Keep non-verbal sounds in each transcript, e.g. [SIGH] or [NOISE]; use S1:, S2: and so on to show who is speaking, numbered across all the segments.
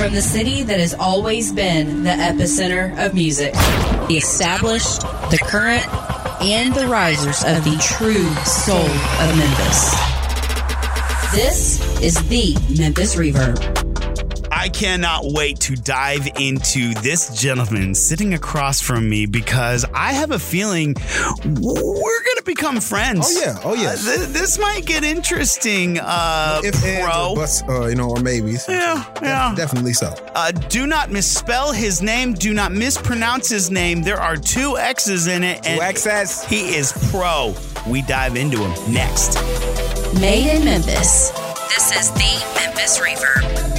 S1: From the city that has always been the epicenter of music, the established, the current, and the risers of the true soul of Memphis. This is the Memphis Reverb.
S2: I cannot wait to dive into this gentleman sitting across from me because I have a feeling we're going to become friends.
S3: Oh, yeah. Oh, yeah.
S2: Uh, th- this might get interesting, uh,
S3: If ands
S2: pro.
S3: or buts, uh, you know, or maybes.
S2: Yeah,
S3: Def-
S2: yeah.
S3: Definitely so.
S2: Uh, do not misspell his name. Do not mispronounce his name. There are two X's in it. and
S3: X's.
S2: He is pro. We dive into him next.
S1: Made in Memphis. This is the Memphis Reverb.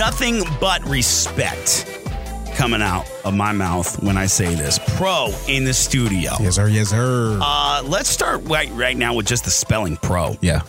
S2: Nothing but respect coming out of my mouth when I say this. Pro in the studio.
S3: Yes, sir. Yes, sir.
S2: Uh, let's start right, right now with just the spelling pro.
S3: yeah.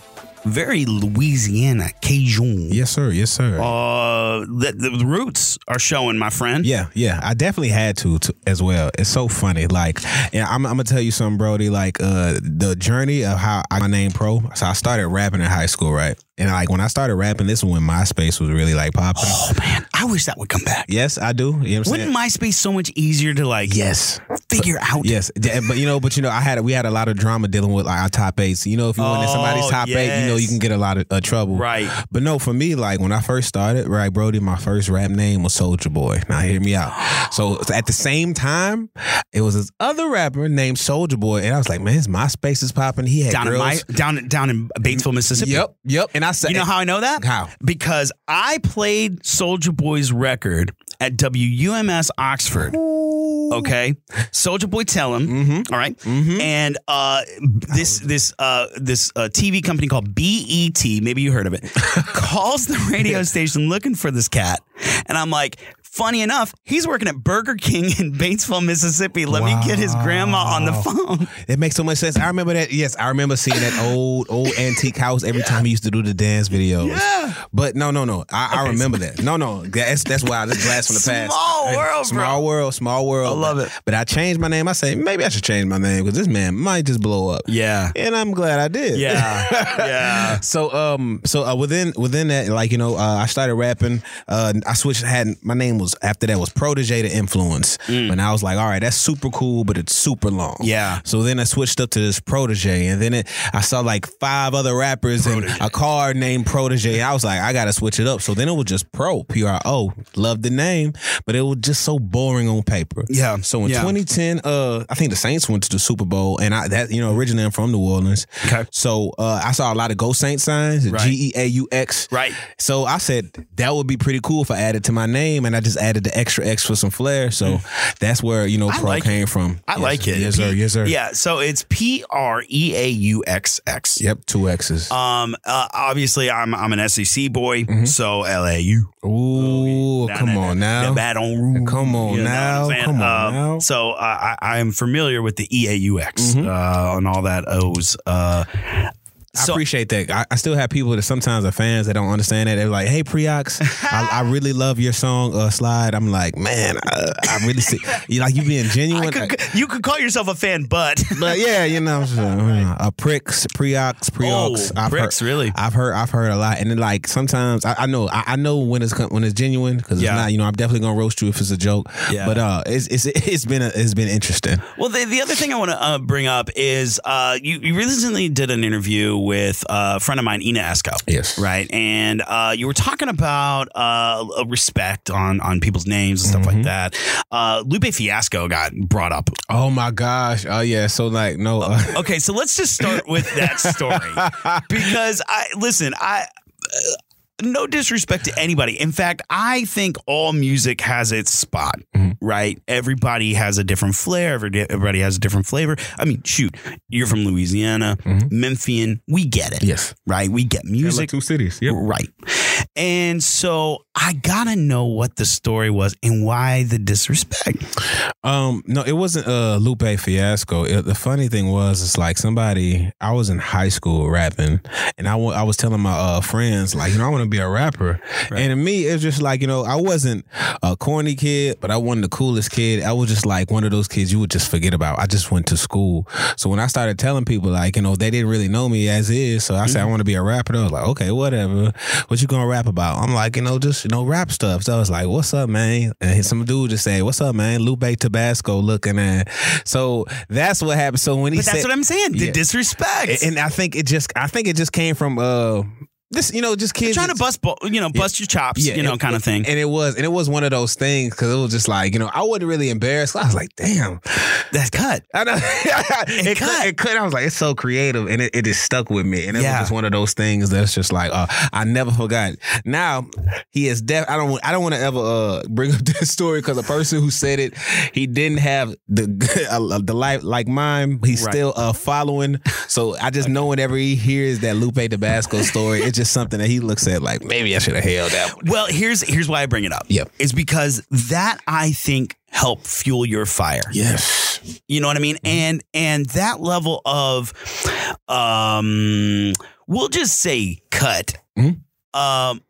S2: Very Louisiana, Cajun.
S3: Yes, sir. Yes, sir.
S2: Uh, the, the roots are showing, my friend.
S3: Yeah, yeah, I definitely had to, to as well. It's so funny. Like, and I'm, I'm gonna tell you something, Brody. Like, uh, the journey of how I my name pro. So I started rapping in high school, right? And like when I started rapping, this is when MySpace was really like popping.
S2: Oh man, I wish that would come back.
S3: Yes, I do. You know what I'm saying?
S2: Wouldn't MySpace so much easier to like
S3: yes.
S2: figure out?
S3: Yes, but you know, but you know, I had we had a lot of drama dealing with like our top eights. You know, if you went in somebody's
S2: Oh,
S3: top eight, you know, you can get a lot of uh, trouble.
S2: Right.
S3: But no, for me, like when I first started, right, Brody, my first rap name was Soldier Boy. Now hear me out. So at the same time, it was this other rapper named Soldier Boy, and I was like, man, his MySpace is popping. He had
S2: Down in my down down in Batesville, Mississippi.
S3: Yep, yep. And I said,
S2: You know how I know that?
S3: How?
S2: Because I played Soldier Boy's record at WUMS Oxford. Okay, Soldier Boy, tell him.
S3: Mm-hmm.
S2: all right? and uh, this this uh, this uh, TV company called BET, maybe you heard of it, [LAUGHS] calls the radio [LAUGHS] station looking for this cat, and I'm like. Funny enough, he's working at Burger King in Batesville, Mississippi. Let me get his grandma on the phone.
S3: It makes so much sense. I remember that. Yes, I remember seeing that old, old antique house every time he used to do the dance videos.
S2: Yeah.
S3: But no, no, no. I, I remember that. No, no. That's that's why this blast from the past.
S2: Small
S3: Hey,
S2: world, bro.
S3: small world, small world.
S2: I love it.
S3: But I changed my name. I say maybe I should change my name because this man might just blow up.
S2: Yeah.
S3: And I'm glad I did.
S2: Yeah. [LAUGHS] Yeah.
S3: So um so uh, within within that like you know uh, I started rapping uh I switched had my name was after that was protege to influence and I was like all right that's super cool but it's super long
S2: Mm. Yeah.
S3: so then I switched up to this protege and then it, I saw like five other rappers and a car named protege I was like I gotta switch it up so then it was just pro P R O love the name but it was just so boring on paper
S2: Yeah.
S3: so in
S2: Yeah.
S3: 2010 uh I think the Saints went to the Super Bowl and I that you know originally I'm from New Orleans
S2: Okay.
S3: so uh, I saw a lot of Go Saint signs, G E A U X.
S2: Right.
S3: So I said that would be pretty cool if I added to my name, and I just added the extra X for some flair. So that's where you know
S2: Mm. I
S3: Pro
S2: like
S3: came from.
S2: I
S3: Yes,
S2: like it.
S3: Yes, sir.
S2: P-
S3: Yes, sir.
S2: Yeah. So it's P R E A U X X.
S3: Yep. Two X's.
S2: Um. Uh, obviously, I'm I'm an SEC boy, so LSU.
S3: Ooh,
S2: Down
S3: come on now.
S2: Baton Rouge.
S3: Come on
S2: You know what
S3: now. Come on now.
S2: So I I am familiar with the EAUX
S3: Mm-hmm.
S2: uh, and all that O's. Uh,
S3: I
S2: so-
S3: appreciate that. I, I still have people that sometimes are fans that don't understand that. They're like, "Hey, Preox, I, I [LAUGHS] really love your song uh, Slide." I'm like, "Man, I, I really see [LAUGHS] you like you being genuine."
S2: Could, you could call yourself a fan, but [LAUGHS]
S3: But yeah, you know, so, uh, a pricks, preox, preox.
S2: Oh, pricks,
S3: heard,
S2: really?
S3: I've heard, I've heard a lot, and then like sometimes I, I know, I, I know when it's when it's genuine because
S2: Yeah.
S3: it's not. You know, I'm definitely gonna roast you if it's a joke.
S2: Yeah.
S3: But uh, it's it's it's been a, it's been interesting.
S2: Well, the, the other thing I want to uh, bring up is uh, you, you recently did an interview with a friend of mine, Ina Esco.
S3: Yes.
S2: Right. And uh, you were talking about uh, respect on, on people's names and stuff
S3: Mm-hmm.
S2: like that. Uh, Lupe Fiasco got brought up.
S3: Oh my gosh. Oh yeah. So like no. Uh,
S2: Okay, so let's just start with that story [LAUGHS] because I listen. I uh, no disrespect to anybody. In fact, I think all music has its spot.
S3: Mm-hmm.
S2: Right? Everybody has a different flair. Everybody has a different flavor. I mean, shoot, you're from Louisiana, Memphian. We get it.
S3: Mm-hmm. Yes.
S2: Right. We get music.
S3: two cities. Yep.
S2: Right. And so I gotta know what the story was and why the disrespect.
S3: Um, no, it wasn't uh Lupe Fiasco. It, the funny thing was, it's like somebody. I was in high school rapping, and I I was telling my uh friends like, you know, I want to be a rapper. And to me, it's just like, you know, I wasn't a corny kid, but I wasn't the coolest kid. I was just like one of those kids you would just forget about. I just went to school, so when I started telling people like, you know, they didn't really know me as is, so I said I want to be a rapper. They was like, okay, whatever. What you gonna rap about? I'm like, you know, just you know, rap stuff. So I was like, what's up, man? And some dude just say, what's up, man? Lupe Tabasco looking at. So that's what happened. So when he
S2: But
S3: said,
S2: that's what I'm saying. The
S3: Yeah.
S2: disrespect.
S3: and I think it just, I think it just came from uh, this, you know, just kids
S2: trying to bust, you know, bust your chops, you know, kind of thing.
S3: And it was, and it was one of those things because it was just like, you know, I wasn't really embarrassed. I was like, damn,
S2: That's cut. [LAUGHS]
S3: I know. it,
S2: cut.
S3: could, it could. I was like, it's so creative, and it, it just stuck with me. And it
S2: Yeah.
S3: was just one of those things that's just like, uh, I never forgot. Now he is deaf. I don't. I don't want to ever uh, bring [LAUGHS] up this story because the person who said it, he didn't have the [LAUGHS] uh, the life like mine. He's
S2: Right.
S3: still uh, following. So I just know whenever he hears that Lupe Tabasco story, it's just something that he looks at like maybe I should have held that one.
S2: Well, here's here's why I bring it up.
S3: Yep.
S2: Is because that I think help fuel your fire.
S3: Yes.
S2: You know what I mean? And and that level of um we'll just say cut.
S3: Mhm.
S2: Um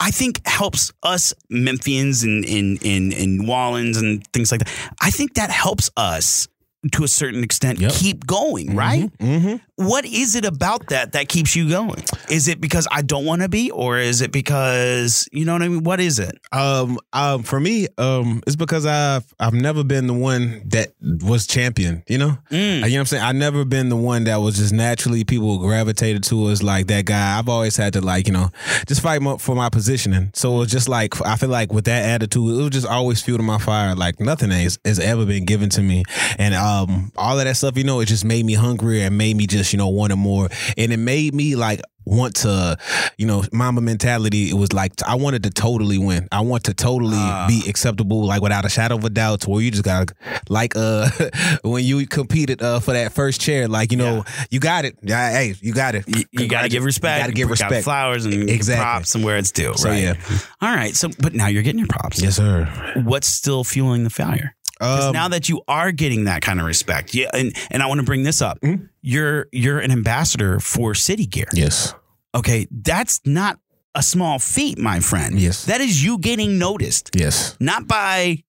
S2: I think helps us Memphians and in in in Wallens and things like that. I think that helps us to a certain extent
S3: Yep.
S2: keep going, right?
S3: Mm-hmm.
S2: What is it about that that keeps you going? Is it because I don't want to be or is it because you know what I mean? What is it?
S3: Um, um, for me, um, it's because I've I've never been the one that was champion. You know,
S2: Mm.
S3: you know what I'm saying. I've never been the one that was just naturally people gravitated to as like that guy. I've always had to like you know just fight for my positioning. So it was just like I feel like with that attitude, it was just always fueled my fire. Like nothing has, has ever been given to me, and um, all of that stuff. You know, it just made me hungrier and made me just you know wanting more, and it made me like want to, you know, mama mentality. It was like I wanted to totally win. I want to totally
S2: Ah.
S3: be acceptable, like without a shadow of a doubt. To where you just got like uh [LAUGHS] when you competed uh for that first chair, like you know you got it. Yeah, hey, you got it.
S2: You, you got to give respect.
S3: You got to give respect.
S2: flowers and
S3: Exactly.
S2: props and where it's due.
S3: So,
S2: right?
S3: yeah.
S2: All right. So, but now you're getting your props.
S3: Yes, sir.
S2: What's still fueling the fire?
S3: Um,
S2: now that you are getting that kind of respect, yeah, and and I want to bring this up.
S3: Mm-hmm.
S2: You're you're an ambassador for City Gear.
S3: yes.
S2: Okay, that's not a small feat, my friend.
S3: Yes.
S2: that is you getting noticed,
S3: Yes.
S2: not by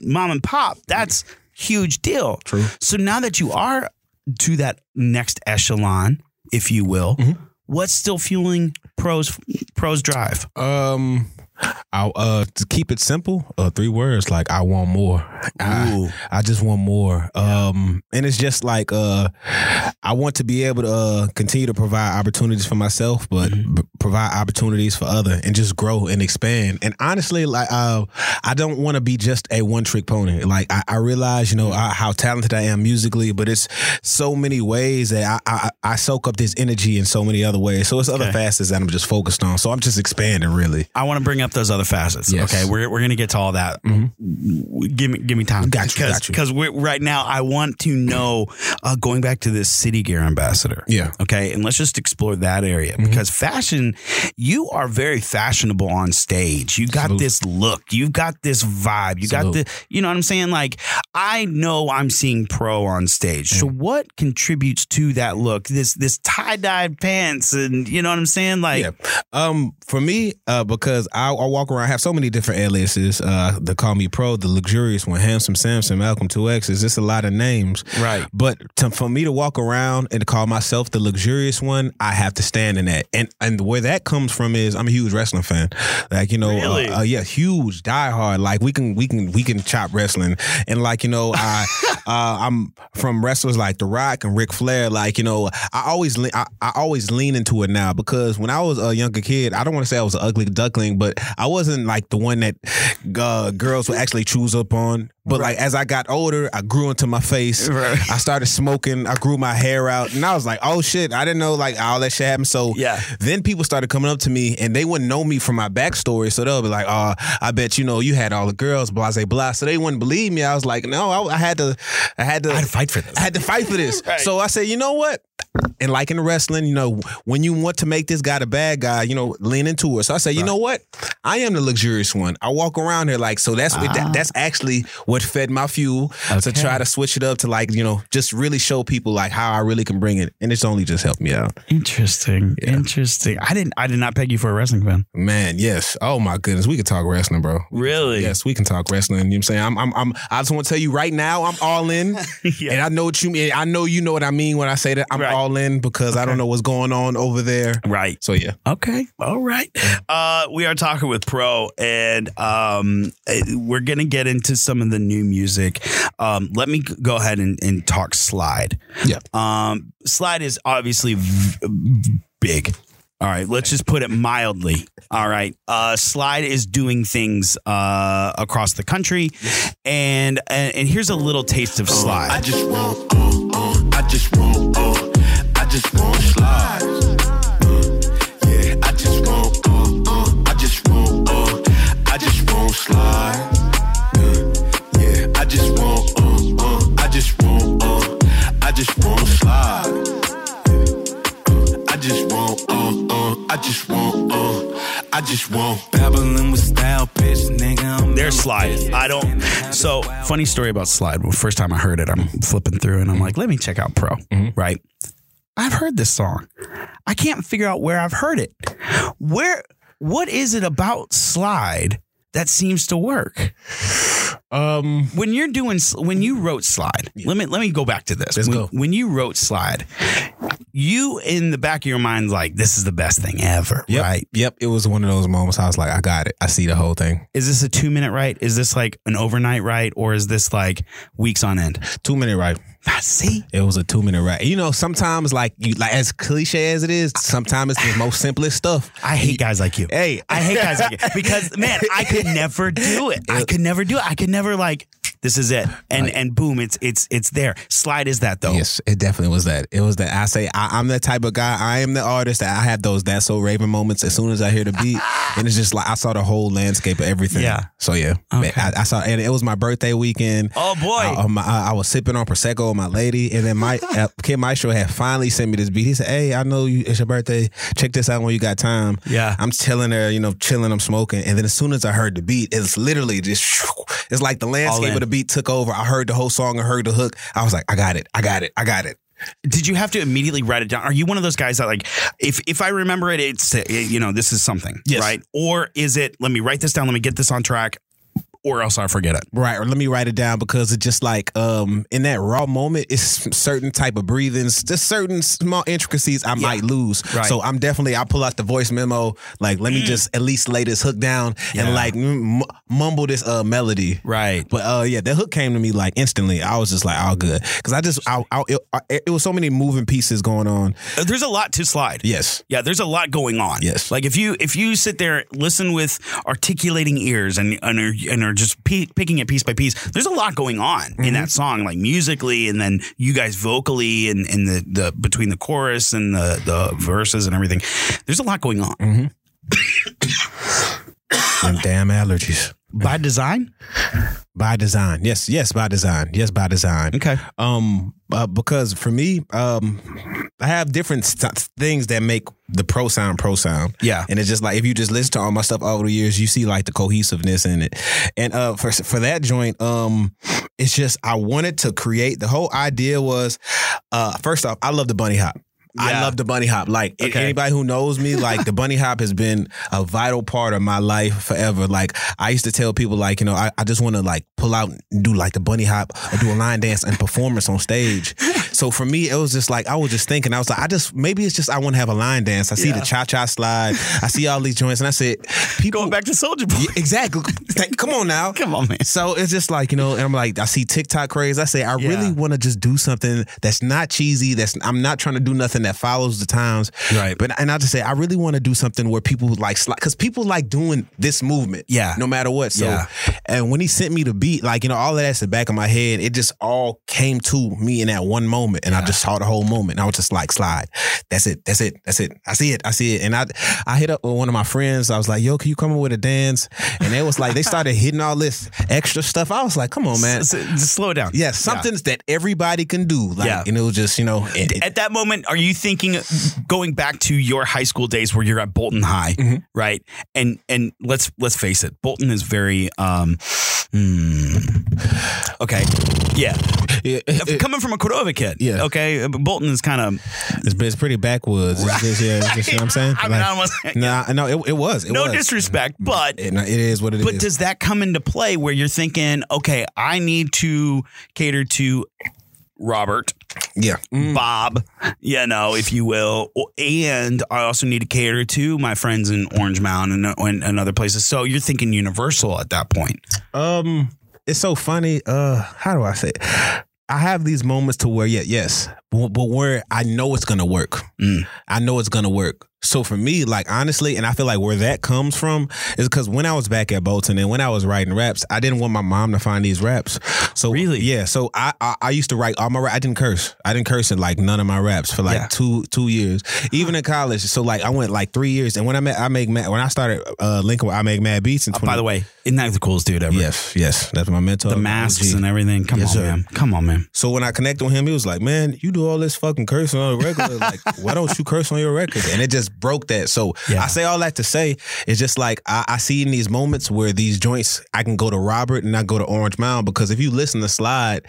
S2: mom and pop. That's huge deal.
S3: True.
S2: So now that you are to that next echelon, if you will,
S3: Mhm.
S2: what's still fueling pros pros drive?
S3: Um, I uh to keep it simple, uh three words like I want more. [LAUGHS] I, I just want more. Um, and it's just like uh, I want to be able to uh, continue to provide opportunities for myself, but b- provide opportunities for other, and just grow and expand. And honestly, like uh, I don't want to be just a one trick pony. Like I, I realize, you know, I, how talented I am musically, but it's so many ways that I, I I soak up this energy in so many other ways. So it's other
S2: Okay.
S3: facets that I'm just focused on. So I'm just expanding, really.
S2: I want to bring up those other facets.
S3: Yes.
S2: Okay, we're we're gonna get to all that. Give me give me time.
S3: Got you, got you.
S2: Because right now I want to know. Uh, going back to this City Gear ambassador.
S3: Yeah.
S2: Okay, and let's just explore that area
S3: Mm-hmm.
S2: because fashion, you are very fashionable on stage. You got
S3: Salute.
S2: this look. You've got this vibe. You got the. You know what I'm saying? Like I know I'm seeing pro on stage. So what contributes to that look? This this tie dyed pants and you know what I'm saying? Like
S3: yeah. Um, for me, uh, because I, I walk around, I have so many different aliases. Uh, they call me Pro, the luxurious one, Handsome Samson, Malcolm Two X's. It's just a lot of names,
S2: Right.
S3: But to, for me to walk around and to call myself the luxurious one, I have to stand in that. And and where that comes from is I'm a huge wrestling fan. Like you know,
S2: Really?
S3: uh, uh, yeah, huge, diehard. Like we can we can we can chop wrestling, and like you know, I [LAUGHS] uh, I'm from wrestlers like The Rock and Ric Flair. Like you know, I always le- I, I always lean into it now because when I was a younger kid, I don't want to say I was an ugly duckling, but I wasn't like the one that uh, girls would actually choose up on. But like as I got older, I grew into my face.
S2: Right.
S3: I started smoking. I grew my hair out, and I was like, "Oh shit!" I didn't know like all that shit happened. So
S2: Yeah.
S3: then people started coming up to me, and they wouldn't know me from my backstory. So they'll be like, "Oh, I bet you know you had all the girls, blah blah blah." So they wouldn't believe me. I was like, "No, I, I had to, I had to,
S2: I had to fight for this.
S3: I had to fight for this." [LAUGHS]
S2: Right.
S3: So I said, "You know what?" And like in wrestling, you know, when you want to make this guy the bad guy, you know, lean into it. So I say, you know what? I am the luxurious one. I walk around here like so. That's that, ah. that's actually what fed my fuel to try to switch it up to like you know just really show people like how I really can bring it, and it's only just helped me out.
S2: Interesting. Interesting. I didn't I did not peg you for a wrestling fan.
S3: Man, yes. Oh my goodness, we could talk wrestling, bro.
S2: Really?
S3: Yes, we can talk wrestling. You know what I'm saying? I'm, I'm, I'm I just want to tell you right now, I'm all in, [LAUGHS]
S2: Yeah.
S3: and I know what you mean. I know you know what I mean when I say that I'm
S2: Right.
S3: all all in because I don't know what's going on over there.
S2: Right.
S3: So yeah.
S2: Okay. All right. Uh, we are talking with Pro, and um, eh, we're going to get into some of the new music. Um, let me go ahead and, and talk Slide.
S3: Yeah.
S2: Um, Slide is obviously v- big. All right, let's just put it mildly. All right, uh, Slide is doing things uh, across the country, and, and and here's a little taste of
S4: I
S2: Slide.
S4: Uh, uh, I just want, uh, I just want slide. Uh, yeah, I just want, uh, uh, I just want, uh, I just want slide. Uh, yeah, I just want, uh, uh, I just want, uh, I just want slide. Uh, I just want, uh, uh, I just want, uh, I just want. Babbling with style, bitch, nigga. I'm
S2: There's Slide. I don't. So funny story about Slide. Well, first time I heard it, I'm flipping through and I'm like, let me check out Pro. Mm-hmm. Right. I've heard this song. I can't figure out where I've heard it. Where? What is it about Slide that seems to work?
S3: Um.
S2: When you're doing, when you wrote Slide, let me let me go back to this.
S3: Let's
S2: when,
S3: go.
S2: when you wrote Slide, you in the back of your mind like this is the best thing ever,
S3: Yep.
S2: right?
S3: Yep. It was one of those moments. I was like, I got it. I see the whole thing.
S2: Is this a two minute write? Is this like an overnight write, or is this like weeks on end?
S3: Two minute right.
S2: Ah, See,
S3: It was a two minute rap. You know, sometimes like you like as cliche as it is, sometimes it's the most simplest stuff.
S2: I hate guys like you.
S3: Hey,
S2: I hate guys like you [LAUGHS] because man, I could never do it. I could never do it. I could never like this is it, and and boom, it's it's it's there. Slide is that though.
S3: Yes, it definitely was that. It was that. I say I, I'm the type of guy. I am the artist that I have those that so Raven moments as soon as I hear the beat, [LAUGHS] and it's just like I saw the whole landscape of everything.
S2: Yeah.
S3: So yeah,
S2: Okay.
S3: I, I saw, and it was my birthday weekend.
S2: Oh boy.
S3: I, um, I, I was sipping on prosecco with my lady, and then my [LAUGHS] uh, Kid Maestro had finally sent me this beat. He said, "Hey, I know you. It's your birthday. Check this out when you got time."
S2: Yeah.
S3: I'm chilling there, you know, chilling. I'm smoking, and then as soon as I heard the beat, it's literally just. It's like the landscape of the beat took over. I heard the whole song. I heard the hook. I was like, I got it. I got it. I got it.
S2: Did you have to immediately write it down? Are you one of those guys that like, if if I remember it, it's you know this is something,
S3: Yes.
S2: right? Or is it? Let me write this down. Let me get this on track, or else I forget it.
S3: Right, or let me write it down because it's just like um in that raw moment, it's certain type of breathings, just certain small intricacies I might lose.
S2: Right. Mm.
S3: So I'm definitely I pull out the voice memo, like let me just at least lay this hook down
S2: Yeah.
S3: and like m- mumble this uh melody.
S2: Right.
S3: But uh yeah, that hook came to me like instantly. I was just like, all good because I just I, I, it, it was so many moving pieces going on.
S2: Uh, There's a lot to slide.
S3: Yes.
S2: Yeah, there's a lot going on.
S3: Yes.
S2: Like if you if you sit there listen with articulating ears and and are, and are just pe- picking it piece by piece, there's a lot going on
S3: Mm-hmm.
S2: in that song, like musically, and then you guys vocally, and and the the between the chorus and the the verses and everything. There's a lot going on
S3: Mm-hmm. [COUGHS] [COUGHS] Damn allergies.
S2: By design.
S3: By design. Yes, yes, by design. Yes, by design.
S2: Okay.
S3: Um, uh, because for me, um, I have different st- things that make the pro sound pro sound.
S2: Yeah.
S3: and it's just like if you just listen to all my stuff over the years, you see like the cohesiveness in it. And uh, for for that joint, um, it's just I wanted to create. The whole idea was, uh, first off, I love the bunny hop. I love the bunny hop. Like
S2: Okay.
S3: anybody who knows me, like the bunny hop has been a vital part of my life forever. Like I used to tell people, like you know, I, I just want to like pull out and do like the bunny hop or do a line dance and performance on stage. So for me, it was just like I was just thinking. I was like, I just maybe it's just I want to have a line dance. I see
S2: Yeah.
S3: the cha cha slide. I see all these joints, and I said, people
S2: Going back to Soldier Boy.
S3: Yeah, exactly. Come on now.
S2: Come on, man.
S3: So it's just like, you know, and I'm like, I see TikTok craze. I say, I
S2: Yeah.
S3: really want to just do something that's not cheesy. That's I'm not trying to do nothing that follows the times.
S2: Right.
S3: But and I just say, I really want to do something where people like slide because people like doing this movement.
S2: Yeah.
S3: No matter what. So
S2: Yeah.
S3: and when he sent me the beat, like, you know, all of that's the back of my head, it just all came to me in that one moment. And I just saw the whole moment. And I was just like, slide. That's it. That's it. That's it. I see it. I see it. And I I hit up with one of my friends. I was like, yo, can you come up with a dance? And they was like, they started hitting all this extra stuff. I was like, come on, man.
S2: Just slow it down.
S3: Yeah, something that everybody can do. Like,
S2: Yeah.
S3: and it was just, you know, and- and-
S2: At that moment, are you thinking going back to your high school days where you're at Bolton High,
S3: Mm-hmm.
S2: right? And and let's let's face it, Bolton is very um hmm, okay. Yeah.
S3: it- it-
S2: Coming from a Cordova kid.
S3: Yeah.
S2: Okay. Bolton is kind of
S3: it's, it's pretty backwoods. It's just, yeah, it's just, you know what I'm saying? [LAUGHS]
S2: I mean,
S3: Like,
S2: I [LAUGHS]
S3: Nah, no, it, it was. It
S2: no
S3: was.
S2: disrespect, but
S3: It, it is what it is.
S2: But does that come into play where you're thinking, okay, I need to cater to Robert
S3: Yeah.
S2: Bob, you know, if you will. And I also need to cater to my friends in Orange Mound and, and, and other places. So you're thinking Universal at that point.
S3: Um, it's so funny. Uh, how do I say? It? I have these moments to where, yeah, yes, but, but where I know it's gonna work.
S2: Mm.
S3: I know it's gonna work. So for me, like honestly, and I feel like where that comes from is because when I was back at Bolton and when I was writing raps, I didn't want my mom to find these raps. So
S2: Really?
S3: yeah. So I I, I used to write all my. ra- I didn't curse. I didn't curse in like none of my raps for like
S2: Yeah.
S3: two two years, even in college. So like I went like three years, and when I met I make mad, when I started uh, linking with I make mad beats in 20,
S2: Uh, By the way, isn't that the coolest dude ever?
S3: Yes, yes, that's my mentor.
S2: The masks
S3: OG.
S2: and everything. Come
S3: Yes,
S2: on,
S3: sir.
S2: man. Come on, man.
S3: So when I connected with him, he was like, "Man, you do all this fucking cursing on the regular. like, why don't you curse on your records?" And it just broke that. So
S2: Yeah.
S3: I say all that to say it's just like I, I see in these moments where these joints, I can go to Robert and not go to Orange Mound because if you listen to Slide,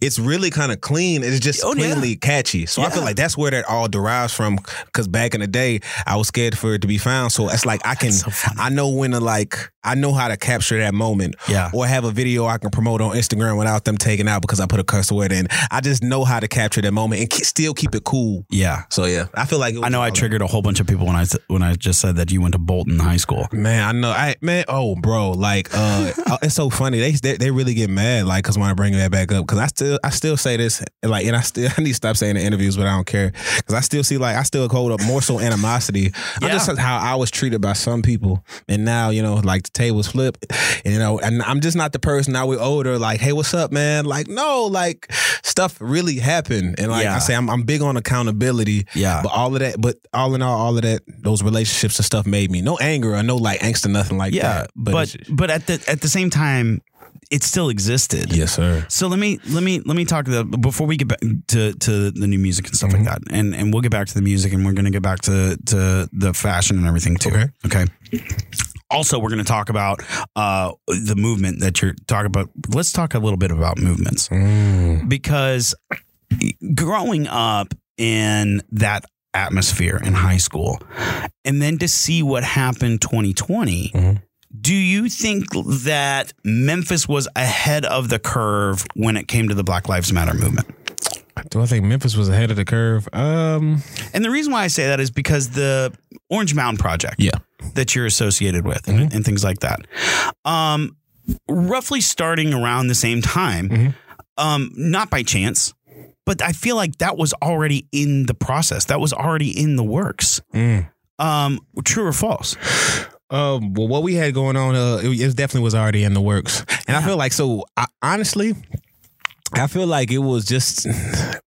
S3: it's really kind of clean. It's just
S2: Oh, yeah.
S3: catchy. So I feel like that's where that all derives from. Because back in the day, I was scared for it to be found. So it's like I can,
S2: so.
S3: I know when to like, I know how to capture that moment.
S2: Yeah.
S3: Or have a video I can promote on Instagram without them taking out because I put a curse word in. I just know how to capture that moment and still keep it cool.
S2: Yeah.
S3: So yeah, I feel like it was
S2: I know I triggered a whole bunch of people when I when I just said that you went to Bolton High School.
S3: Man, I know. I man, oh, bro, like, uh, it's so funny. They, they they really get mad, like, cause when I bring that back up, cause I still I still say this, like, and I still [LAUGHS] I need to stop saying in interviews, but I don't care, cause I still see like I still hold up more so animosity. I just how I was treated by some people, and now you know, like the tables flip, and you know, and I'm just not the person now we're older, like, hey, what's up, man? Like, no, like stuff really happened, and like
S2: Yeah.
S3: I say, I'm I'm big on accountability,
S2: Yeah.
S3: but all of that, but all in all, all of that, those relationships and stuff made me no anger or no like angst or nothing like
S2: Yeah,
S3: that.
S2: but but,
S3: just-
S2: at the at the same time, it still existed.
S3: yes, sir.
S2: So let me let me let me talk to the before we get back to to the new music and stuff like that, and and we'll get back to the music, and we're gonna get back to to the fashion and everything too.
S3: Okay.
S2: Okay. Also, we're going to talk about uh, the movement that you're talking about. Let's talk a little bit about movements because growing up in that atmosphere in high school, and then to see what happened 2020.
S3: Mhm.
S2: Do you think that Memphis was ahead of the curve when it came to the Black Lives Matter movement?
S3: Do I think Memphis was ahead of the curve? Um,
S2: And the reason why I say that is because the Orange Mound Project
S3: yeah.
S2: that you're associated with and, and things like that, um, roughly starting around the same time,
S3: Mhm.
S2: um, not by chance, but I feel like that was already in the process. That was already in the works.
S3: Mm.
S2: Um, true or false?
S3: Um, well, what we had going on, uh, it, it definitely was already in the works, and I feel like so. I, honestly, I feel like it was just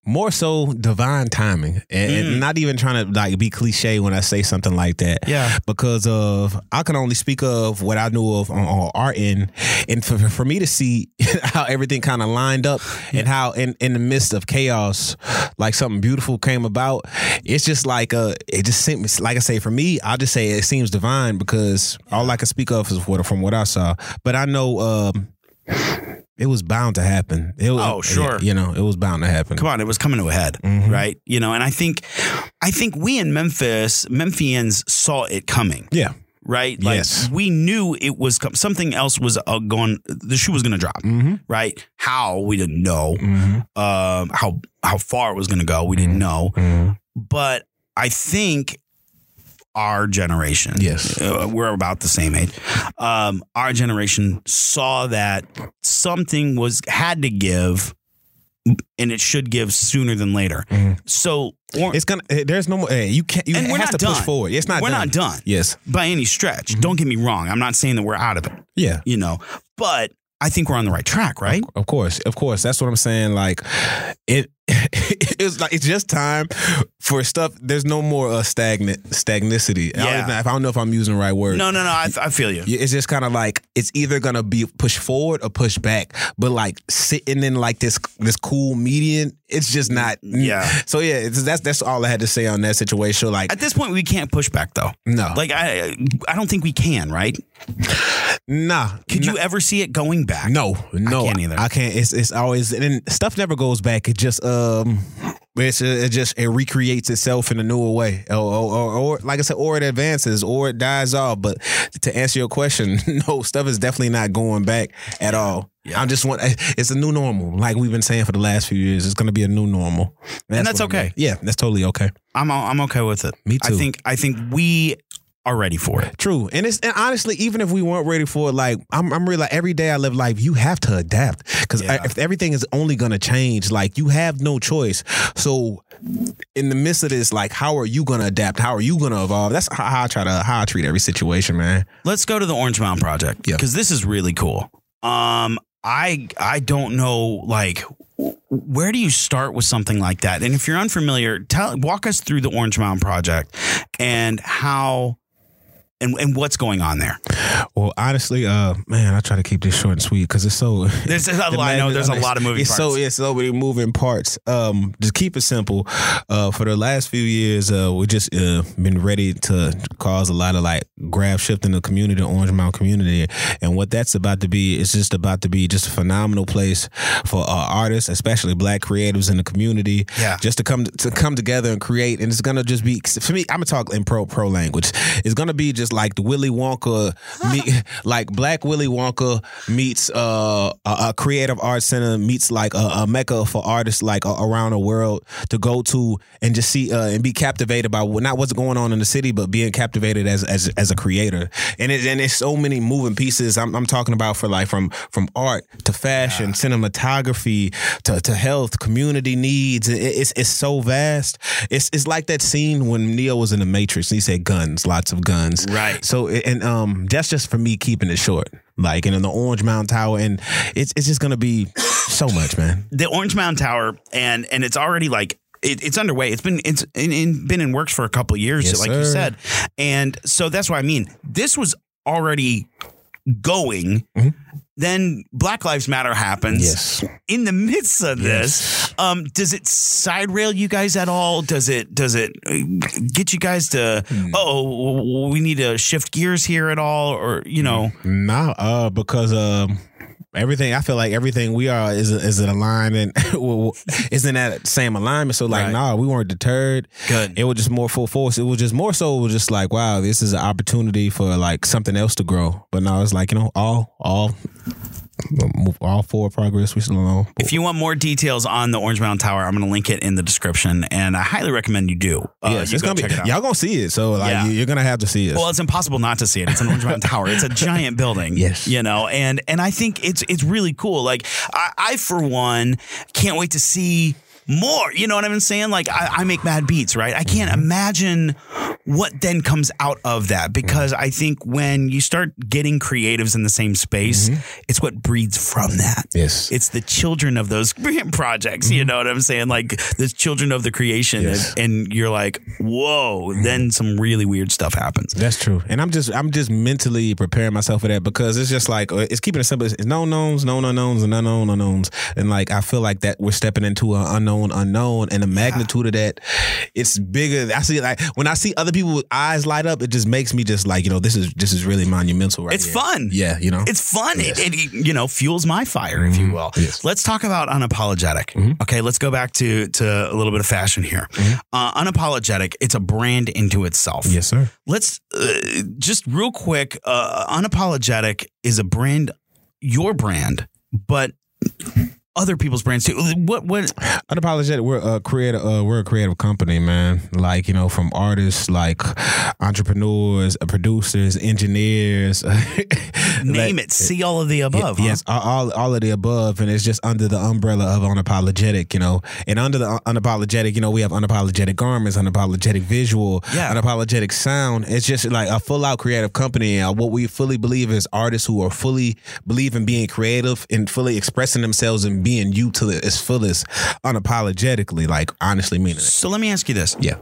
S3: more so divine timing, and, and not even trying to like be cliche when I say something like that.
S2: Yeah.
S3: because of I can only speak of what I knew of on, on our end, and for, for me to see [LAUGHS] how everything kind of lined up and how in, in the midst of chaos, like something beautiful came about. It's just like uh, it just seems like I say for me, I'll just say it seems divine because all I can speak of is what from what I saw, but I know. Um, it was bound to happen. It,
S2: Oh, sure.
S3: You know, it was bound to happen.
S2: come on, it was coming to a head,
S3: Mhm.
S2: right? You know, and I think, I think we in Memphis, Memphians saw it coming,
S3: Yeah.
S2: right? Like
S3: Yes.
S2: we knew it was com- something else was uh, going. The shoe was going to drop,
S3: Mm-hmm.
S2: right? How we didn't know.
S3: Mm-hmm.
S2: Um, how how far it was going to go, we didn't know.
S3: Mm-hmm.
S2: But I think our generation,
S3: Yes.
S2: uh, we're about the same age. Um, our generation saw that something was had to give, and it should give sooner than later.
S3: Mhm.
S2: So, or,
S3: It's gonna. eh, There's no more. eh, You can't. You
S2: And we're
S3: have
S2: not
S3: to push
S2: done.
S3: forward. It's not.
S2: we're
S3: done.
S2: not done
S3: Yes.
S2: by any stretch. Don't get me wrong. I'm not saying that we're out of it,
S3: Yeah.
S2: you know, but I think we're on the right track, right?
S3: Of course. Of course. That's what I'm saying. Like it. [LAUGHS] It's like it's just time for stuff. There's no more uh, stagnant stagnicity. I, don't
S2: Yeah.
S3: even, I don't know if I'm using the right word.
S2: No, no, no. I, I feel you.
S3: It's just kind of like it's either gonna be pushed forward or pushed back, but like sitting in like this this cool median, it's just not.
S2: Yeah.
S3: So yeah, it's, that's that's all I had to say on that situation. Like
S2: At this point, we can't push back though.
S3: no,
S2: Like I, I don't think we can. Right?
S3: nah.
S2: Could
S3: nah.
S2: you ever see it going back?
S3: No, no,
S2: can't either.
S3: I can't. It's it's always and then stuff never goes back. It just um, it's it just it recreates itself in a newer way, or, or, or, like I said, or it advances, or it dies off. But to answer your question, [LAUGHS] no, stuff is definitely not going back at all. I just want it's a new normal, like we've been saying for the last few years. It's going to be a new normal,
S2: And that's
S3: what I'm
S2: okay.
S3: at. Yeah, that's totally okay.
S2: I'm I'm okay with it.
S3: Me too.
S2: I think I think we are ready for it.
S3: True, and it's and honestly, even if we weren't ready for it, like I'm, I'm really like every day I live life, you have to adapt because
S2: Yeah.
S3: if everything is only gonna change, like you have no choice. So, in the midst of this, like, how are you gonna adapt? How are you gonna evolve? That's how, how I try to how I treat every situation, man.
S2: Let's go to the Orange Mound Project
S3: Yeah.
S2: because this is really cool. Um, I I don't know like where do you start with something like that? And if you're unfamiliar, tell walk us through the Orange Mound Project and how and and what's going on there.
S3: Well, honestly, uh, man, I try to keep this short and sweet because it's so. [LAUGHS]
S2: There's a lot. I know there's a lot of moving
S3: it's
S2: parts.
S3: so it's so many moving parts. Um, just keep it simple. Uh, for the last few years, uh, we just uh been ready to cause a lot of like grab shift in the community, the Orange Mound community, and what that's about to be is just about to be just a phenomenal place for uh, artists, especially Black creatives in the community.
S2: Yeah.
S3: just to come to come together and create, and it's gonna just be for me. I'm gonna talk in pro pro language. It's gonna be just like the Willy Wonka, meet, [LAUGHS] like Black Willy Wonka meets uh, a, a creative arts center meets like a, a mecca for artists like uh, around the world to go to and just see uh, and be captivated by what, not what's going on in the city, but being captivated as as, as a creator. And it, and it's so many moving pieces. I'm, I'm talking about for like from from art to fashion, cinematography to, to health, community needs. It- it's it's so vast. It's it's like that scene when Neo was in the Matrix. And he said guns, lots of guns.
S2: Right.
S3: So and um, that's just for me keeping it short. Like and in the Orange Mound Tower, and it's it's just gonna be so much, man.
S2: the Orange Mound Tower, and and it's already like it, it's underway. It's been it's in, in, been in works for a couple of years,
S3: Yes,
S2: like you said, and so that's what I mean. This was already going. Then Black Lives Matter happens.
S3: Yes.
S2: In the midst of this, um, does it side rail you guys at all? Does it does it uh, get you guys to oh we need to shift gears here at all, or you know?
S3: Nah, uh, because um, everything I feel like everything we are is is an alignment, [LAUGHS] is in that same alignment. So like,
S2: Right.
S3: nah, we weren't deterred.
S2: Good.
S3: It was just more full force. It was just more so. It was just like, wow, this is an opportunity for like something else to grow. But now it's like you know, all all move all forward progress. We still alone.
S2: If you want more details on the Orange Mound Tower, I'm going to link it in the description, and I highly recommend you do. Uh,
S3: yes,
S2: you
S3: it's
S2: go
S3: gonna be
S2: it
S3: y'all gonna see it. So like,
S2: Yeah.
S3: you- you're gonna have to see it.
S2: Well, it's impossible not to see it. It's an Orange Mound Tower. It's a giant building. [LAUGHS]
S3: Yes.
S2: you know, and and I think it's it's really cool. Like I, I for one can't wait to see more. You know what I'm saying? Like I, I make mad beats, right? I can't imagine what then comes out of that because I think when you start getting creatives in the same space, mm-hmm. it's what breeds from that.
S3: Yes.
S2: It's the children of those [LAUGHS] projects. You mm-hmm. know what I'm saying? Like the children of the creation,
S3: Yes.
S2: and, and you're like, whoa. Mm-hmm. Then some really weird stuff happens.
S3: That's true, and I'm just I'm just mentally preparing myself for that because it's just like uh, it's keeping it simple. It's known knowns, known unknowns, and unknown unknowns, and like I feel like that we're stepping into an unknown unknown, unknown, and the magnitude of that, it's bigger. I see like when I see other people with eyes light up, it just makes me just like you know this is this is really monumental right
S2: It's
S3: here.
S2: fun.
S3: Yeah, you know,
S2: It's fun. It, it, you know, fuels my fire, if you will.
S3: Yes.
S2: Let's talk about unapologetic. Okay, let's go back to to a little bit of fashion here. Uh, unapologetic. It's a brand into itself.
S3: yes, sir.
S2: Let's uh, just real quick. Uh, unapologetic is a brand, your brand, but other people's brands too. What what?
S3: Unapologetic. We're a creative. Uh, we're a creative company, man. Like you know, from artists, like entrepreneurs, uh, producers, engineers. [LAUGHS]
S2: Name
S3: Like-
S2: it. See all of the above. huh?
S3: Yes, all, all of the above, and it's just under the umbrella of unapologetic, you know. And under the unapologetic, you know, we have unapologetic garments, unapologetic visual,
S2: Yeah.
S3: unapologetic sound. It's just like a full out creative company. And what we fully believe is artists who are fully believe in being creative and fully expressing themselves and being you to its fullest, unapologetically, like honestly meaning it.
S2: So let me ask you this.
S3: Yeah.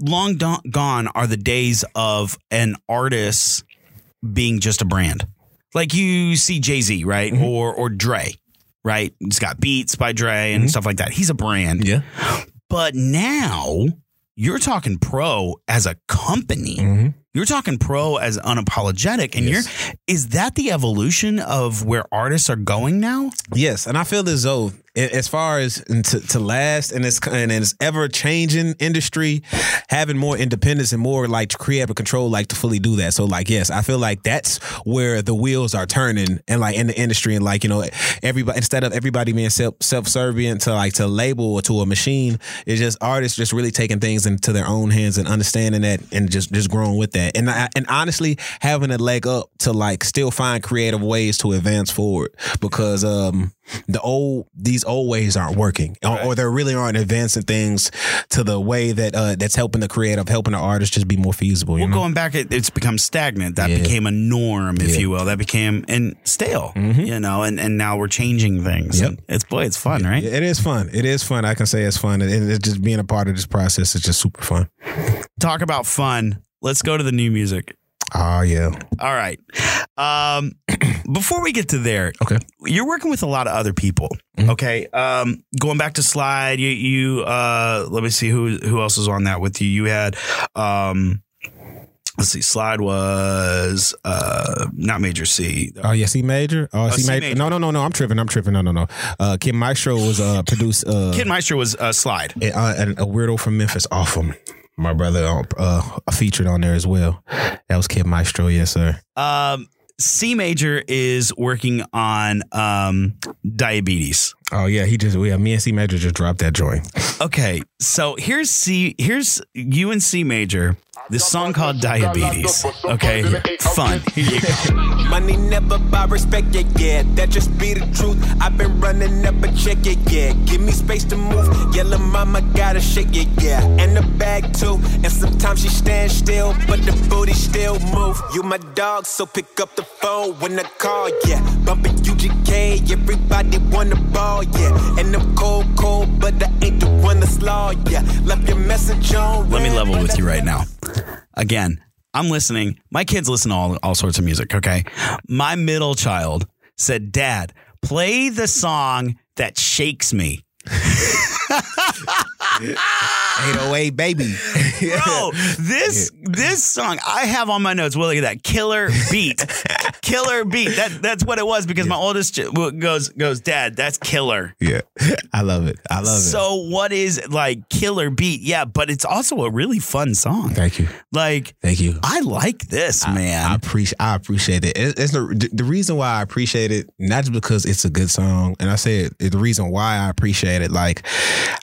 S2: long do- gone are the days of an artist being just a brand. Like you see Jay Z, right,
S3: Mm-hmm.
S2: or or Dre, right? He's got beats by Dre and stuff like that. He's a brand.
S3: Mm-hmm. Yeah.
S2: But now you're talking pro as a company.
S3: Mm-hmm.
S2: You're talking pro as unapologetic, and
S3: Yes.
S2: you're is that the evolution of where artists are going now?
S3: Yes, and I feel as though as far as to, to last and it's and it's ever changing industry, having more independence and more like to create creative control, like to fully do that. So like, yes, I feel like that's where the wheels are turning and like in the industry and like you know everybody instead of everybody being self self servient to like to label or to a machine, it's just artists just really taking things into their own hands and understanding that and just just growing with that. And I, and honestly, having a leg up to like still find creative ways to advance forward because um the old these old ways aren't working or, or they really aren't advancing things to the way that uh that's helping the creative helping the artist just be more feasible you
S2: Well,
S3: know
S2: going back, it, it's become stagnant. That
S3: Yeah.
S2: became a norm, if
S3: Yeah. Mm-hmm.
S2: you will. That became and stale, you know. And, and now we're changing things.
S3: Yep.
S2: And it's boy, it's fun, right?
S3: it is fun it is fun i can say it's fun and it's just being a part of this process is just super fun
S2: Talk about fun. Let's go to the new music.
S3: Oh yeah
S2: All right. Um, [CLEARS THROAT] before we get to there,
S3: okay
S2: you're working with a lot of other people.
S3: Mhm.
S2: Okay. Um, going back to slide, you, you uh, let me see who who else was on that with you. You had um, let's see, slide was uh, not major C.
S3: Oh yeah, C major. Oh, C,
S2: C
S3: major.
S2: major.
S3: No, no, no, no. I'm tripping. I'm tripping. No, no, no. Uh, Kid Maestro was uh produced. Uh,
S2: Kid Maestro was uh, slide.
S3: and, uh, and a weirdo from Memphis him. My brother uh, uh, featured on there as well. That was Kid Maestro. Yes, sir.
S2: Um, C major is working on um, diabetes.
S3: Oh yeah, he just yeah. Me and C major just dropped that joint.
S2: Okay, so here's C. Here's you and C major. This song called Diabetes. Okay, fun. Here you go.
S5: Money never buy respect, yeah, yeah. That just be the truth. I've been running up a check, yeah, yeah. Give me space to move. Yellow mama gotta shake, yeah, yeah. And the bag too. And sometimes she stand still, but the booty still move. You my dog, so pick up the phone when I call, yeah. Bumping UGK, everybody wanna ball, yeah. And I'm cold, cold, but I ain't the one to slaw, yeah. Left your message on.
S2: Let me level with you right now. Again, I'm listening. My kids listen to all, all sorts of music, okay? My middle child said, Dad, play the song that shakes me. [LAUGHS]
S3: 808 baby.
S2: Bro, [LAUGHS] this this song I have on my notes. Well, look at that killer beat, [LAUGHS] killer beat. That that's what it was because my oldest goes goes, Dad, that's killer.
S3: yeah, [LAUGHS] I love it. I love it.
S2: So what is like killer beat? Yeah, but it's also a really fun song.
S3: Thank you.
S2: Like
S3: Thank you.
S2: I like this man.
S3: I appreciate. I appreciate it. It- It's the the reason why I appreciate it, not just because it's a good song, and I say it, it- the reason why I appreciate it. Like,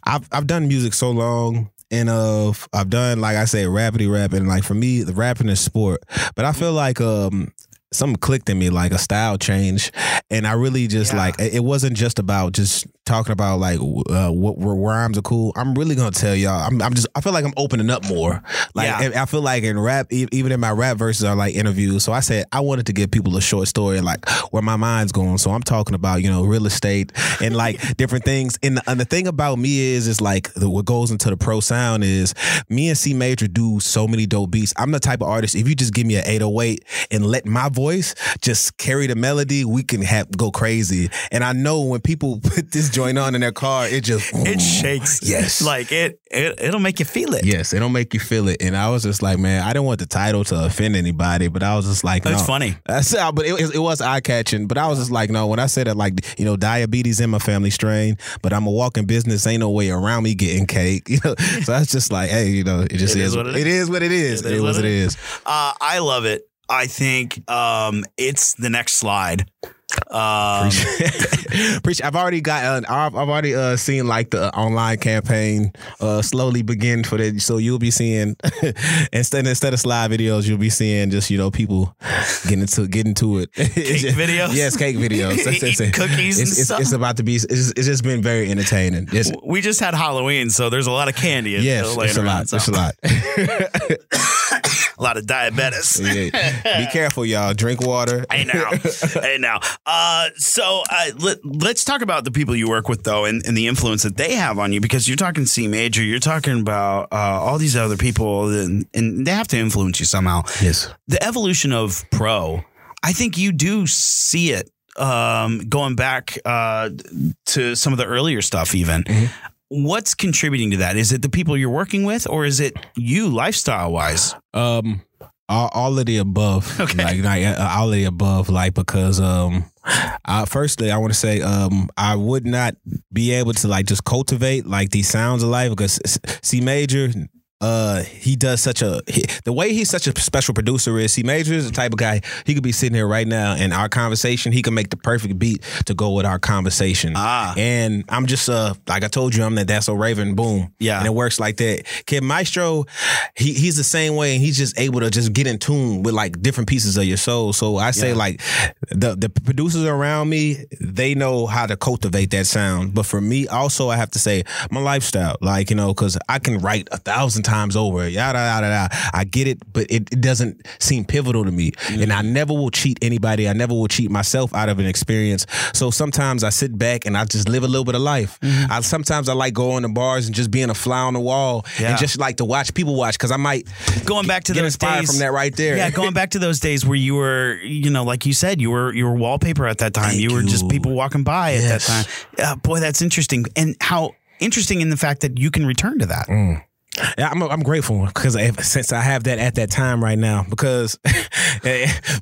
S3: I've I've done music so long. And of I've done like I said, rapidy rapping. Like for me, the rapping is sport. But I feel like um something clicked in me, like a style change, and I really just
S2: Yeah.
S3: like it wasn't just about just talking about like uh, what where rhymes are cool. I'm really gonna tell y'all. I'm, I'm just I feel like I'm opening up more. Like
S2: Yeah.
S3: I feel like in rap, even in my rap verses are like interviews. So I said I wanted to give people a short story, like where my mind's going. So I'm talking about you know real estate and like [LAUGHS] different things. And the, and the thing about me is, is like the, what goes into the pro sound is me and C Major do so many dope beats. I'm the type of artist. If you just give me an 808 and let my voice just carry the melody, we can have go crazy. And I know when people [LAUGHS] put this joint on in their car, it just
S2: it shakes.
S3: Yes.
S2: like it, it. It'll make you feel it.
S3: Yes, it'll make you feel it. And I was just like, man, I didn't want the title to offend anybody, but I was just like, no.
S2: funny.
S3: That's but it, it was eye catching. But I was just like, no. When I said it, like, you know, diabetes in my family strain, but I'm a walking business. Ain't no way around me getting cake. [LAUGHS] You know, so that's just like, hey, you know, it just
S2: It is
S3: is.
S2: what it
S3: it is what it is.
S2: It
S3: It,
S2: is
S3: was
S2: what
S3: it is.
S2: Uh, I love it. I think um, it's the next slide. Um,
S3: Appreciate. I've already got. Uh, I've, I've already uh, seen like the online campaign uh, slowly begin for that. So you'll be seeing [LAUGHS] instead instead of slide videos, you'll be seeing just you know people getting into getting to it. [LAUGHS] Cake
S2: videos?
S3: Yes, cake videos. That's- that's it.
S2: cookies and
S3: It's, it's,
S2: stuff?
S3: it's about to be. It's, it's just been very entertaining. It's,
S2: we just had Halloween, so there's a lot of candy.
S3: yes, it's a lot.
S2: so-
S3: It's a lot. [LAUGHS]
S2: a lot of diabetes. [LAUGHS]
S3: Yeah. Be careful, y'all. Drink water. [LAUGHS]
S2: Hey now, hey now. Uh, so uh, let, let's talk about the people you work with, though, and, and the influence that they have on you. Because you're talking C major, you're talking about uh, all these other people, and, and they have to influence you somehow.
S3: Yes.
S2: The evolution of pro, I think you do see it um, going back uh, to some of the earlier stuff, even. What's contributing to that? Is it the people you're working with, or is it you lifestyle wise?
S3: Um, all, all of the above. [LAUGHS]
S2: Okay.
S3: Like, like uh, all of the above. Like because um, Uh, firstly, I want to say um, I would not be able to like just cultivate like these sounds of life because C major. Uh, he does such a he, the way he's such a special producer is. he majors the type of guy he could be sitting here right now and our conversation. He can make the perfect beat to go with our conversation.
S2: Ah.
S3: and I'm just uh like I told you, I'm that that's so Raven. Boom,
S2: Yeah.
S3: and it works like that. Kid Maestro, he he's the same way, and he's just able to just get in tune with like different pieces of your soul. So I say
S2: Yeah.
S3: like the the producers around me, they know how to cultivate that sound. But for me, also, I have to say my lifestyle, like you know, because I can write a thousand times over, yada yada yada. I get it, but it, it doesn't seem pivotal to me, and I never will cheat anybody. I never will cheat myself out of an experience. So sometimes I sit back and I just live a little bit of life. I sometimes I like going to bars and just being a fly on the wall
S2: Yeah.
S3: and just like to watch people watch because I might
S2: going back to
S3: get
S2: those
S3: inspired
S2: days
S3: from that right there.
S2: Yeah, going back to those days where you were, you know, like you said, you were you were wallpaper at that time.
S3: Thank
S2: you were just people walking by at that time. Uh, boy, that's interesting, and how interesting in the fact that you can return to that.
S3: Mm. Yeah, I'm I'm grateful because since I have that at that time right now because [LAUGHS]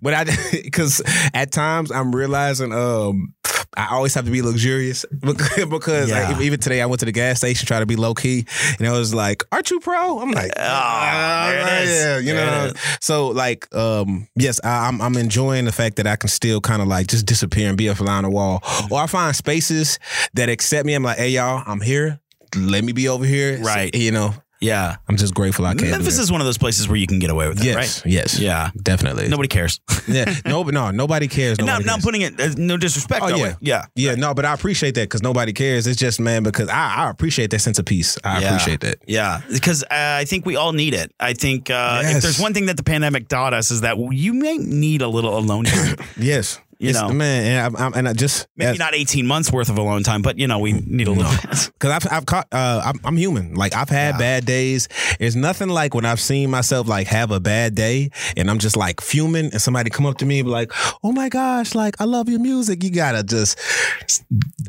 S3: but I [LAUGHS] because at times I'm realizing um I always have to be luxurious [LAUGHS] because,
S2: Yeah.
S3: like, even today I went to the gas station try to be low key and I was like aren't you pro? I'm like
S2: Oh, is.
S3: yeah you
S2: There
S3: know so like um yes I, I'm I'm enjoying the fact that I can still kind of like just disappear and be a fly on the wall. Or I find spaces that accept me. I'm like hey y'all I'm here. Let me be over here.
S2: Right.
S3: you know
S2: Yeah,
S3: I'm just grateful I came.
S2: Memphis is one of those places where you can get away with it,
S3: yes,
S2: right?
S3: yes,
S2: Yeah.
S3: definitely.
S2: Nobody cares. [LAUGHS]
S3: yeah, no, but no, nobody cares.
S2: Not,
S3: Nobody
S2: not
S3: cares.
S2: putting it, uh, no disrespect.
S3: Oh, yeah.
S2: way. yeah,
S3: yeah, no, but I appreciate that because nobody cares. It's just man, because I, I appreciate that sense of peace. I
S2: Yeah.
S3: appreciate that.
S2: Yeah, because uh, I think we all need it. I think uh, if there's one thing that the pandemic taught us is that you may need a little alone time. [LAUGHS]
S3: Yes,
S2: You
S3: It's-
S2: know.
S3: man, and, I, I'm, and I just
S2: Maybe not 18 months worth of alone time, but you know we need a little. bit. [LAUGHS]
S3: because I've I've caught uh, I'm, I'm human. Like I've had bad days. There's nothing like when I've seen myself like have a bad day and I'm just like fuming and somebody come up to me and be like, "Oh my gosh, like I love your music." You gotta just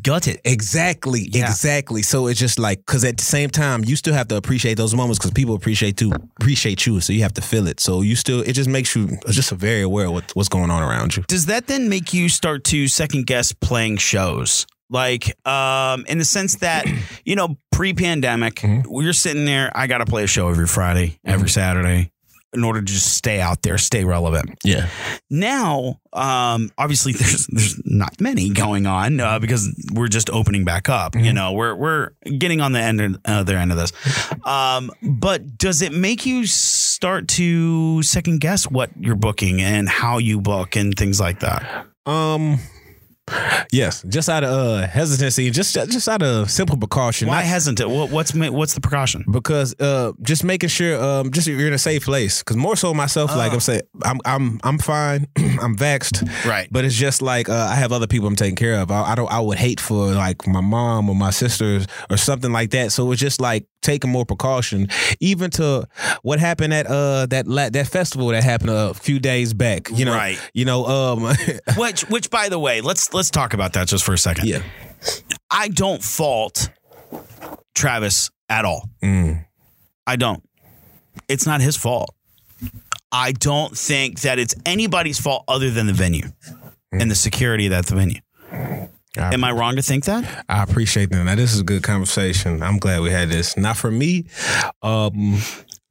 S2: Gut it.
S3: Exactly,
S2: Yeah.
S3: exactly. So it's just like because at the same time you still have to appreciate those moments because people appreciate to appreciate you, so you have to feel it. So you still it just makes you just very aware of what, what's going on around you.
S2: Does that then make you start to second guess playing shows? Like, um, in the sense that, [CLEARS THROAT] you know, pre pandemic, we're sitting there, I got to play a show every Friday, every Saturday in order to just stay out there, stay relevant.
S3: Yeah,
S2: Now, um, obviously, [LAUGHS] there's there's not many going on uh, because we're just opening back up. You know, we're we're getting on the end of, other end of this. Um, but does it make you start to second guess what you're booking and how you book and things like that?
S3: Um, yes, just out of uh, hesitancy, just just out of simple precaution.
S2: Why
S3: not-
S2: hasn't it? What, what's what's the precaution?
S3: because uh, just making sure um, just you're in a safe place. Because more so myself, like I'm saying, I'm I'm I'm fine. [CLEARS THROAT] I'm vexed.
S2: Right.
S3: But it's just like uh, I have other people I'm taking care of. I, I don't. I would hate for like my mom or my sisters or something like that. So it's just like taking more precaution. Even to what happened at uh that la- that festival that happened a few days back. You know.
S2: Right.
S3: You know. Um. [LAUGHS]
S2: Which which by the way, let's let's talk about that just for a second.
S3: yeah.
S2: I don't fault Travis at all.
S3: Mm.
S2: I don't. It's not his fault. I don't think that it's anybody's fault other than the venue and the security of that venue.
S3: I-
S2: Am I wrong to think that?
S3: I appreciate that. Now this is a good conversation. I'm glad we had this. Not for me. Um.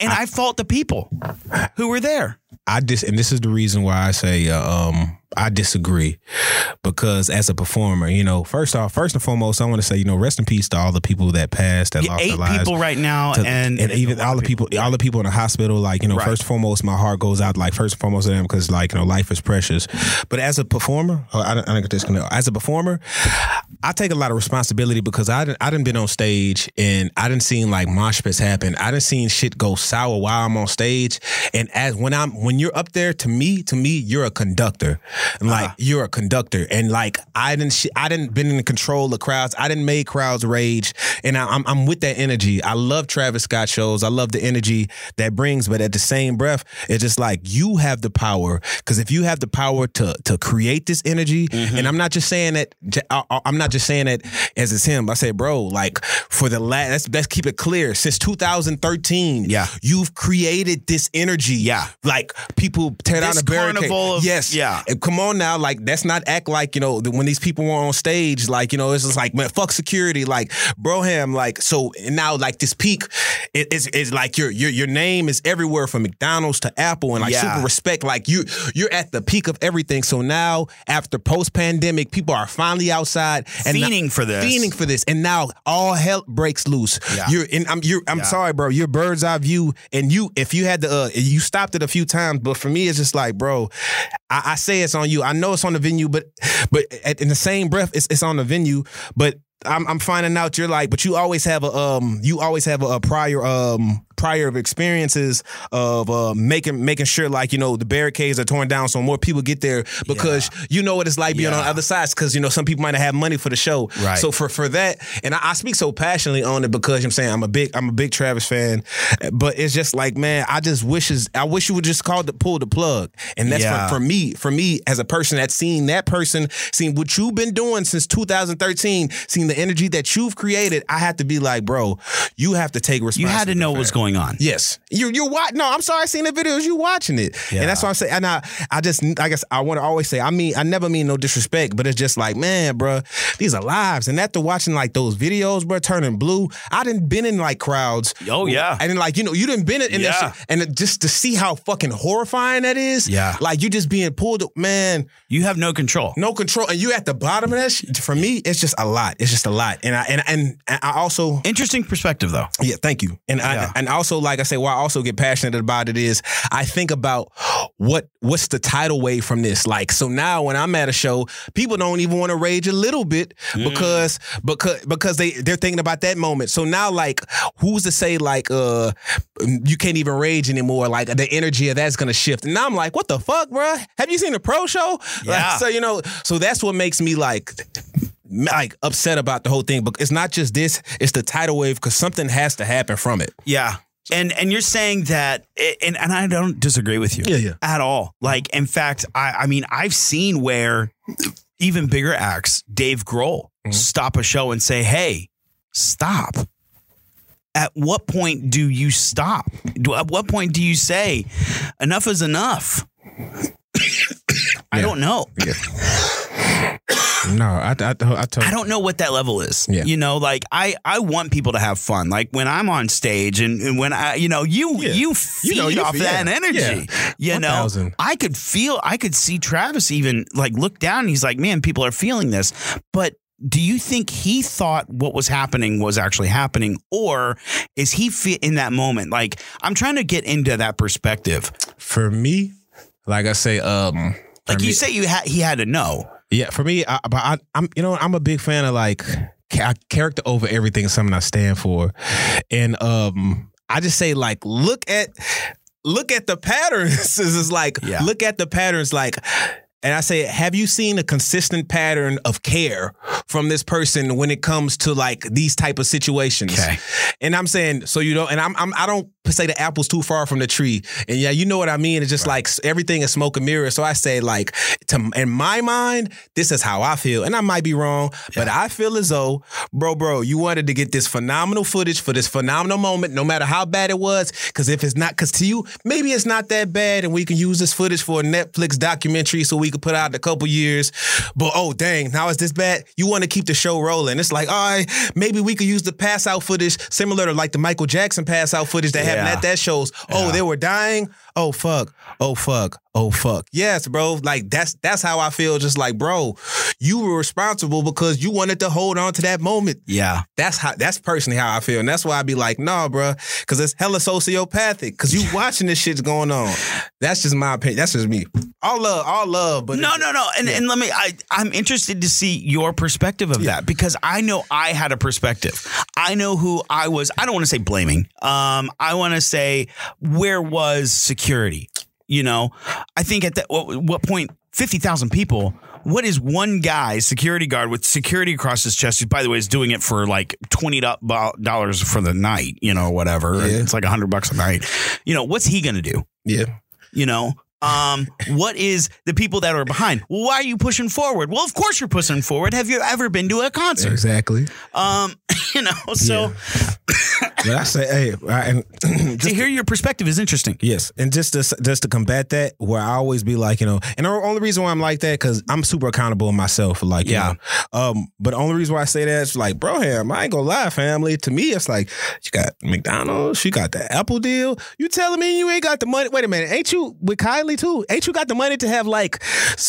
S2: And I, fault the people who were there.
S3: I just and this is the reason why I say uh, um I disagree because as a performer, you know, first off, first and foremost, I want to say you know, rest in peace to all the people that passed that
S2: Yeah,
S3: lost
S2: eight
S3: their lives.
S2: people right now,
S3: To-
S2: and,
S3: even all the people, all the people in the hospital, like you know,
S2: Right.
S3: first and foremost, my heart goes out, like first and foremost to them because, like you know, life is precious. But as a performer, oh, I, don't- I don't disconnect. As a performer, I take a lot of responsibility because I didn't, I didn't been on stage and I didn't seen like mosh pits happen. I didn't seen shit go sour while I'm on stage. And as when I'm when you're up there, to me, to me, you're a conductor. And like uh-huh. you're a conductor. And like I didn't sh- I didn't been in control of crowds. I didn't make crowds rage. And I, I'm I'm with that energy. I love Travis Scott shows. I love the energy that brings. But at the same breath, it's just like you have the power. Because if you have the power to to create this energy, mm-hmm. and I'm not just saying that. Uh, uh, I'm not just saying that as it's him. I say, bro, like for the last, let's, let's keep it clear. Since 2013,
S2: Yeah.
S3: you've created this energy.
S2: Yeah.
S3: like people tear down
S2: This
S3: the barricade.
S2: carnival of-
S3: yes,
S2: yeah.
S3: And come on now, like that's not act like you know when these people were on stage, like you know it's just like man, fuck security, like broham, like so and now like this peak it- is is like your your your name is everywhere from McDonald's to Apple and like
S2: Yeah.
S3: super respect, like you you're at the peak of everything. So now after post pandemic, people are finally outside and
S2: Fiending for this.
S3: fiending for this, and now all hell breaks loose.
S2: Yeah.
S3: You're and I'm you're I'm
S2: Yeah.
S3: sorry, bro. Your bird's eye view, and you if you had the uh, you stopped it a few times, but for me it's just like, bro, I, I say it's on you. I know it's on the venue, but but at, in the same breath, it's it's on the venue, but. I'm, I'm finding out you're like, but you always have a um, you always have a, a prior um, prior of experiences of uh, making making sure like you know the barricades are torn down so more people get there because you know what it's like being on the other sides because you know some people might not have money for the show.
S2: Right.
S3: So for for that, and I, I speak so passionately on it because I'm saying I'm a big I'm a big Travis fan, but it's just like man, I just wishes I wish you would just call the pull the plug, and that's
S2: Yeah.
S3: for, for me for me as a person that's seen that person seen what you've been doing since 2013, seen the energy that you've created. I have to be like, bro, you have to take responsibility.
S2: You had to know what's
S3: going.
S2: Going on.
S3: Yes, you you watch. No, I'm sorry. I seen the videos. You watching it,
S2: Yeah.
S3: and that's what I'm saying. And I, I just, I guess, I want to always say. I mean, I never mean no disrespect, but it's just like, man, bro, these are lives. And after watching like those videos, bro, turning blue, I didn't been in like crowds.
S2: Oh, yeah.
S3: and then like you know, you didn't been in
S2: Yeah.
S3: shit, and just to see how fucking horrifying that is.
S2: Yeah.
S3: like you just being pulled, man,
S2: You have no control.
S3: no control, and you at the bottom of that. Shit, for me, it's just a lot. It's just a lot, and I and and, I also
S2: Interesting perspective, though.
S3: yeah, thank you. And
S2: Yeah.
S3: I and also like I say, why I also get passionate about it is I think about what what's the tidal wave from this. Like so now when I'm at a show, people don't even want to rage a little bit because because because they they're thinking about that moment. So now like who's to say like uh you can't even rage anymore? Like the energy of that's gonna shift. And I'm like, what the fuck, bro? Have you seen a pro show? Like, [LAUGHS]
S2: Yeah.
S3: so you know, so that's what makes me like like upset about the whole thing. But it's not just this; it's the tidal wave because something has to happen from it.
S2: Yeah. And and you're saying that, and, and I don't disagree with you.
S3: Yeah, yeah.
S2: At all. Like, in fact, I, I mean, I've seen where even bigger acts, Dave Grohl,
S3: Mm-hmm.
S2: stop a show and say, hey, stop. At what point do you stop? Do, at what point do you say, enough is enough? [COUGHS] I don't know. [COUGHS]
S3: No, I, I, I
S2: I don't know what that level is.
S3: Yeah.
S2: You know, like I, I want people to have fun. Like when I'm on stage and, and when I, you know, you
S3: Yeah.
S2: you feed
S3: know, you
S2: off
S3: feel-
S2: that
S3: yeah.
S2: energy.
S3: Yeah.
S2: You know,
S3: 1000.
S2: I could feel, I could see Travis even like look down. and He's like, man, people are feeling this. But do you think he thought what was happening was actually happening, or is he fe- in that moment? Like I'm trying to get into that perspective.
S3: for me, like I say, um,
S2: Like
S3: me-
S2: you say, you had he had to know.
S3: Yeah, for me, I, but I, I'm, you know, I'm a big fan of like character over everything. is Something I stand for, and um, I just say like, look at, look at the patterns. [LAUGHS] It's just like,
S2: Yeah.
S3: look at the patterns, like. And I say, have you seen a consistent pattern of care from this person when it comes to like these type of situations?
S2: Okay.
S3: And I'm saying, so you know, and I'm, I'm I don't say the apple's too far from the tree. And yeah, you know what I mean. It's just like everything is smoke and mirror. So I say, like, to in my mind, this is how I feel, and I might be wrong, but I feel as though, bro, bro, you wanted to get this phenomenal footage for this phenomenal moment, no matter how bad it was. Because if it's not, because to you, maybe it's not that bad, and we can use this footage for a Netflix documentary, so we could put out in a couple years. But oh dang, now it's this bad? You want to keep the show rolling? It's like, all right, maybe we could use the pass out footage similar to like the Michael Jackson pass out footage that happened at that shows. Oh, they were dying. Oh fuck. Oh fuck. Oh fuck. Yes, bro. Like that's that's how I feel. Just like, bro, you were responsible because you wanted to hold on to that moment.
S2: Yeah.
S3: That's how. That's personally how I feel, and that's why I'd be like, nah, bro, because it's hella sociopathic. Because you [LAUGHS] watching this shit's going on. That's just my opinion. That's just me. All love, all love, but
S2: No, no, no. And and let me I I'm interested to see your perspective of that because I know I had a perspective. I know who I was I don't want to say blaming. Um I want to say where was security? You know, I think at that what, what point 50,000 people what is one guy, security guard with security across his chest, who, by the way, is doing it for like $20 for the night, you know, whatever.
S3: Yeah.
S2: It's like 100 bucks a night. You know, what's he going to do?
S3: yeah,
S2: you know Um, what is the people that are behind? Well, why are you pushing forward? Well, of course you're pushing forward. Have you ever been to a concert?
S3: Exactly.
S2: Um, [LAUGHS] you know, so
S3: But I say, hey, I, and [CLEARS THROAT] [CLEARS THROAT]
S2: to hear your perspective is interesting.
S3: Yes, and just to just to combat that, where I always be like, you know, and the only reason why I'm like that because I'm super accountable in myself. Like, you
S2: Yeah.
S3: know, um, but the only reason why I say that is like, bro, ham, I ain't gonna lie, family. To me, it's like you got McDonald's, you got the Apple deal. You telling me you ain't got the money? Wait a minute, ain't you with Kylie too? Ain't you got the money to have like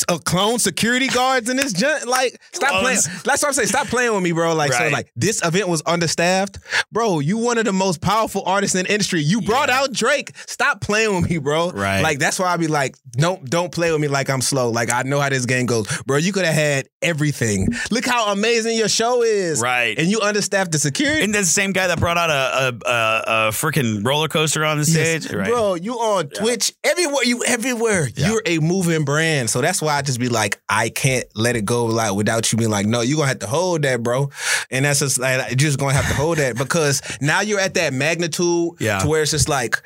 S3: a clone security guards in this? Junk? Like, stop playing. That's what I'm saying. Stop playing with me, bro. Like, so like this event was understaffed, bro. You one of the most powerful artists in the industry. You brought out Drake. Stop playing with me, bro.
S2: Right.
S3: Like that's why I be like, don't don't play with me like I'm slow. Like I know how this game goes, bro. You could have had everything. Look how amazing your show is,
S2: Right.
S3: And you understaffed the security.
S2: And that's the same guy that brought out a a, a, a freaking roller coaster on the stage,
S3: Yes.
S2: right?
S3: Bro, you on Twitch everywhere. You everywhere. You're a moving brand. So that's why I just be like, I can't let it go like without you being like, no, you're gonna have to hold that, bro. And that's just like you're just gonna have to hold that because now you're at that magnitude
S2: Yeah.
S3: to where it's just like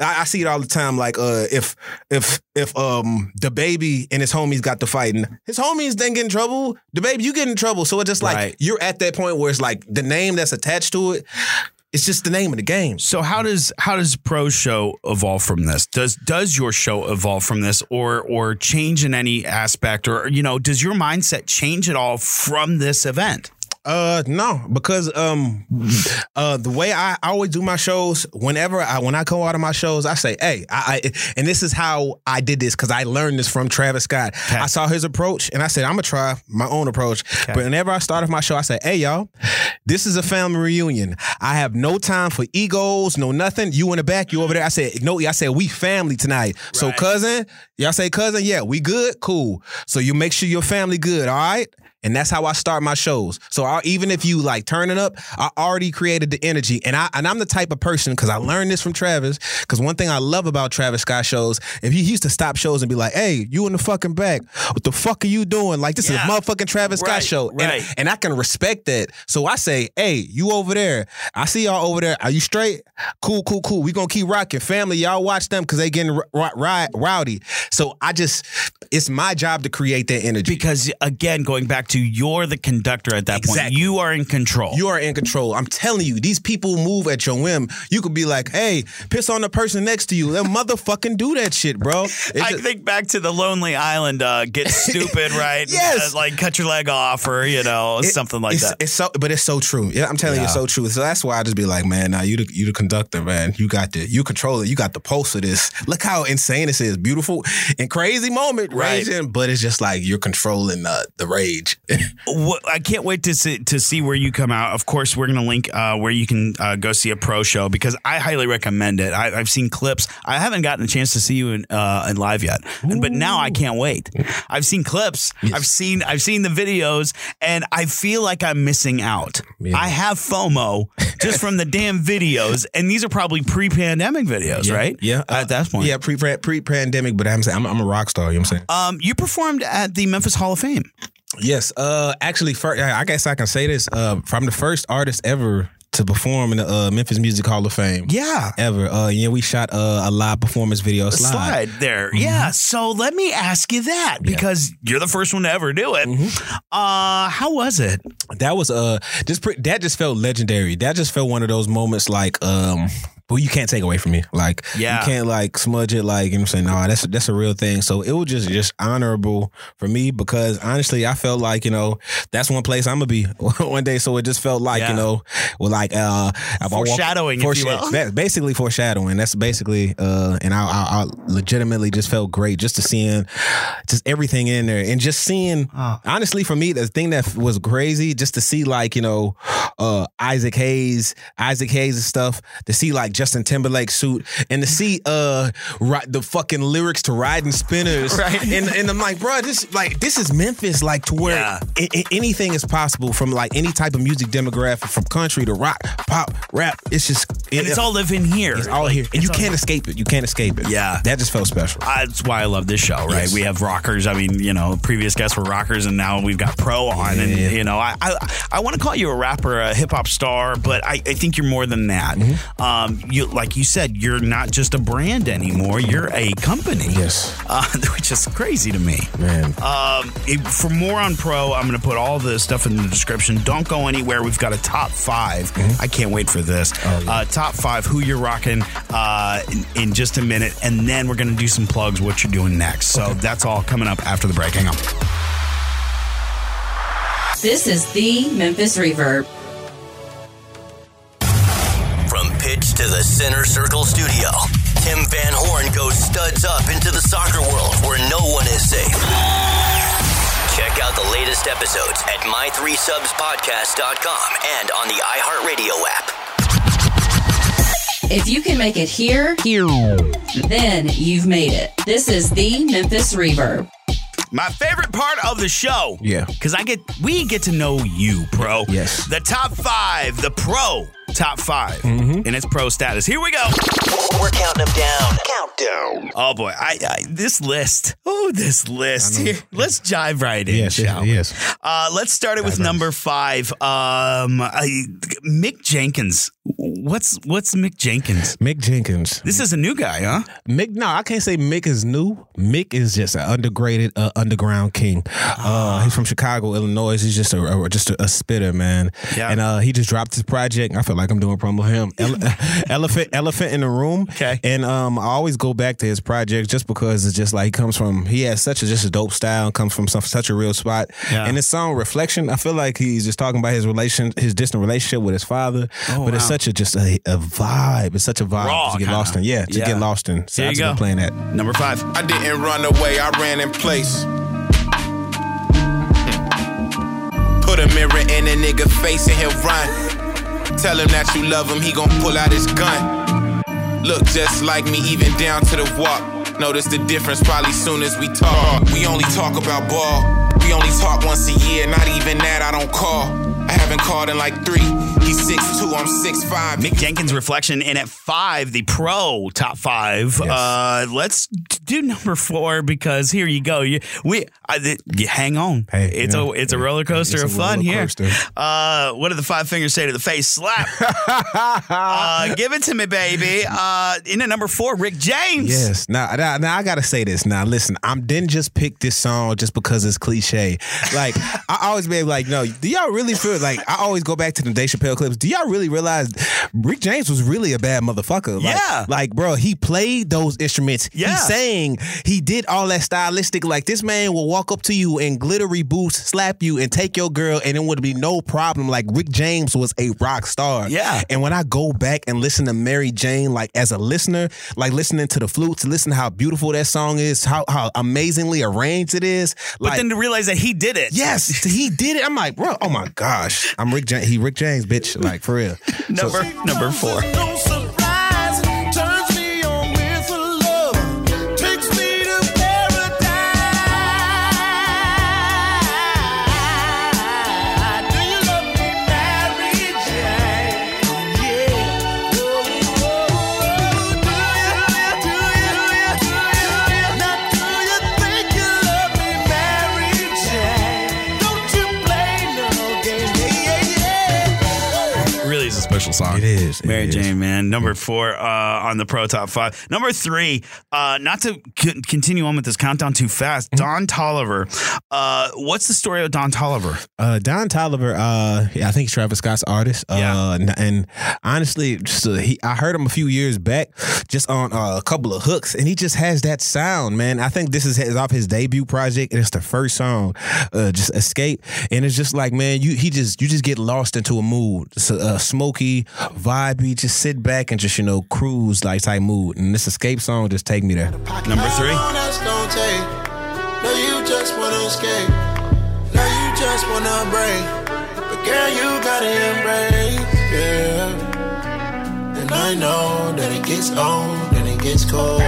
S3: I, I see it all the time. Like uh if if if um the baby and his homies got to fighting, his homies then get in trouble. The baby, you get in trouble. So it's just like
S2: Right.
S3: you're at that point where it's like the name that's attached to it. It's just the name of the game.
S2: So how does how does pro show evolve from this? Does does your show evolve from this, or or change in any aspect, or you know, does your mindset change at all from this event?
S3: Uh no, because um uh the way I, always do my shows, whenever I when I go out of my shows, I say, hey, I, I and this is how I did this because I learned this from Travis Scott. I saw his approach and I said, I'm gonna try my own approach. But whenever I start off my show, I say, hey y'all, this is a family reunion. I have no time for egos, no nothing. You in the back, you over there. I said, no, I said we family tonight. So cousin, y'all say cousin, yeah, we good, cool. So you make sure your family good, all right? And that's how I start my shows. So I, even if you like turning up, I already created the energy. And I and I'm the type of person because I learned this from Travis. Because one thing I love about Travis Scott shows, if he used to stop shows and be like, "Hey, you in the fucking back? What the fuck are you doing? Like this
S2: Yeah.
S3: is a motherfucking Travis Scott show." And-
S2: right.
S3: And, I can respect that. So I say, "Hey, you over there? I see y'all over there. Are you straight? Cool, cool, cool. We gonna keep rocking. Family, y'all watch them because they getting r- r- ri- rowdy. So I just, it's my job to create that energy.
S2: Because again, going back to you're the conductor at that point, you are in control.
S3: You are in control. I'm telling you, these people move at your whim. You could be like, hey, piss on the person next to you. They'll motherfucking do that shit, bro. It's
S2: I
S3: just-
S2: think back to the Lonely Island, uh, get [LAUGHS] stupid, right?
S3: Yes.
S2: Uh, like cut your leg off, or you know,
S3: it-
S2: something like
S3: it's,
S2: that.
S3: It's so, but it's so true. Yeah, I'm telling you, it's so true. So that's why I just be like, man, now you the you the conductor, man. You got the you control it. You got the pulse of this. Look how insane this is. Beautiful and crazy moment,
S2: Right.
S3: raging, but it's just like you're controlling the the rage.
S2: I can't wait to see, to see where you come out. Of course, we're going to link uh, where you can uh, go see a pro show because I highly recommend it. I, I've seen clips. I haven't gotten a chance to see you in, uh, in live yet, but now I can't wait. I've seen clips. I've seen I've seen the videos, and I feel like I'm missing out. I have FOMO just from the damn videos, and these are probably pre-pandemic videos, right?
S3: Yeah.
S2: at that point.
S3: yeah, pre pre pandemic, but I'm saying I'm, I'm a rock star. You know what I'm saying?
S2: Um, you performed at the Memphis Hall of Fame.
S3: Yes. Uh, actually, first, I guess I can say this. Uh, I'm the first artist ever to perform in the uh, Memphis Music Hall of Fame.
S2: Yeah.
S3: Ever. Uh, yeah, we shot uh, a live performance video. Slide.
S2: slide there. Yeah. So let me ask you that because you're the first one to ever do it. Uh, how was it?
S3: That was uh, just pre- that just felt legendary. That just felt one of those moments like um. Well, you can't take away from me. Like,
S2: Yeah.
S3: you can't like smudge it. Like, you know what I'm saying? No, that's that's a real thing. So it was just just honorable for me because honestly, I felt like you know that's one place I'm gonna be [LAUGHS] one day. So it just felt like
S2: Yeah.
S3: you know, well, like uh, walk-
S2: Foreshadowing, will.
S3: ba- basically foreshadowing. That's basically uh, and I, I, I legitimately just felt great just to seeing just everything in there and just seeing.
S2: Oh.
S3: Honestly, for me, the thing that was crazy just to see like you know uh, Isaac Hayes, Isaac Hayes and stuff. To see like Justin Timberlake suit and to see uh ri- the fucking lyrics to Riding Spinners. [LAUGHS]
S2: Right.
S3: And and I'm like, bro, this like this is Memphis, like to where
S2: Yeah.
S3: a- a- anything is possible from like any type of music demographic, from country to rock, pop, rap. It's just
S2: And it's all living here.
S3: it's all
S2: Like,
S3: here, and you can't escape it. You can't escape it.
S2: Yeah.
S3: that just felt special.
S2: That's why I love this show, right?
S3: Yes.
S2: We have rockers. I mean, you know, previous guests were rockers, and now we've got pro on. And you know, I I, I want to call you a rapper, a hip hop star, but I, I think you're more than that.
S3: Mm-hmm.
S2: Um, you like you said, you're not just a brand anymore. You're a company.
S3: Yes.
S2: uh, [LAUGHS] which is crazy to me.
S3: Man.
S2: Um, it- for more on Pro, I'm going to put all the stuff in the description. Don't go anywhere. We've got a top 5 I can't wait for this. uh, top five, who you're rocking uh, in, in just a minute. And then we're going to do some plugs, what you're doing next. So that's all coming up after the break. Hang on.
S1: This is the Memphis Reverb.
S6: From pitch to the center circle studio, Tim Van Horn goes studs up into the soccer world where no one is safe. Check out the latest episodes at my3subspodcast.com and on the iHeartRadio app.
S1: If you can make it here, then you've made it. This is the Memphis Reverb.
S2: My favorite part of the show.
S3: Yeah.
S2: Because I get we get to know you, pro.
S3: Yes.
S2: The top five, the pro top 5
S3: Mm-hmm.
S2: in its pro status. Here we go.
S6: We're counting them down. Countdown.
S2: Oh boy, I, I this list. Oh, this list. Here, let's jive right in,
S3: Yes,
S2: shall we?
S3: yes.
S2: Uh, let's start it with number five. Um, I, Mick Jenkins. What's what's Mick Jenkins?
S3: Mick Jenkins.
S2: This is a new guy, huh?
S3: Mick, no, I can't say Mick is new. Mick is just an undergraded, uh, underground king. Uh, he's from Chicago, Illinois. He's just a, a- just a, a spitter, man.
S2: Yeah.
S3: And uh, he just dropped his project. I feel like I'm doing promo him. [LAUGHS] Ele- [LAUGHS] Elephant, Elephant in the Room.
S2: Okay.
S3: And um, I always go back to his project just because it's just like he comes from. He has such a just a dope style. Comes from some, such a real spot.
S2: Yeah.
S3: And this song Reflection, I feel like he's just talking about his relation, his distant relationship with his father. Oh, but it's
S2: wow.
S3: Such a just a, a vibe. It's such a vibe
S2: Raw,
S3: to get
S2: kinda.
S3: lost in. Yeah, to
S2: Yeah.
S3: get lost in. So
S2: There
S3: I
S2: you
S3: just been
S2: go.
S3: playing that.
S2: Number five.
S5: I didn't run away, I ran in place. Put a mirror in a nigga face and he'll run. Tell him that you love him, he gon' pull out his gun. Look just like me, even down to the walk. Notice the difference probably soon as we talk. We only talk about ball. We only talk once a year, not even that I don't call. I haven't called in like three. He's 6'2, I'm 6'5.
S2: Mick Jenkins reflection, and at five, the pro top five. Uh, let's do number four because here you go. You, we I, th- hang on.
S3: Hey,
S2: it's
S3: you know,
S2: a it's a roller coaster of fun
S3: roller
S2: here.
S3: coaster.
S2: Uh, what do the five fingers say to the face? Slap. [LAUGHS] uh, give it to me, baby. Uh, in at number four, Rick James.
S3: Yes. Now, now, now I gotta say this. Now, listen, I didn't just pick this song just because it's cliche. Like, [LAUGHS] I always be like, no, do y'all really feel like I always go back to the Dave Chappelle clips? Do y'all really realize Rick James was really a bad motherfucker? Like,
S2: Yeah.
S3: Like, bro, he played those instruments.
S2: Yeah.
S3: He sang. He did all that stylistic. Like, this man will walk up to you in glittery boots, slap you, and take your girl, and it would be no problem. Like, Rick James was a rock star.
S2: Yeah.
S3: And when I go back and listen to Mary Jane, like as a listener, like listening to the flutes, listen to how beautiful that song is, how how amazingly arranged it is.
S2: But then to realize that he did it.
S3: yes, he did it. I'm like, bro, oh my gosh, I'm Rick James. He Rick James, bitch, like for real.
S2: Number number four. Special song.
S3: It is, it
S2: Mary
S3: is.
S2: Jane, man. Number four uh, on the Pro Top Five. Number three, uh, not to c- continue on with this countdown too fast,
S3: Mm-hmm.
S2: Don Toliver. Uh, what's the story of Don Toliver?
S3: Uh, Don Toliver, uh, yeah, I think he's Travis Scott's artist. Uh,
S2: Yeah.
S3: and, and honestly, just, uh, he, I heard him a few years back, just on uh, a couple of hooks, and he just has that sound, man. I think this is, is off his debut project, and it's the first song, uh, just Escape, and it's just like, man, you he just you just get lost into a mood, it's a, a smoky, vibey, just sit back and just you know cruise like type mood, and this Escape song just take me there.
S2: Number three.
S7: How long that's gonna take? No, you just wanna escape. No, you just wanna break. But girl, you gotta embrace, yeah. And I know that it gets old and it gets cold.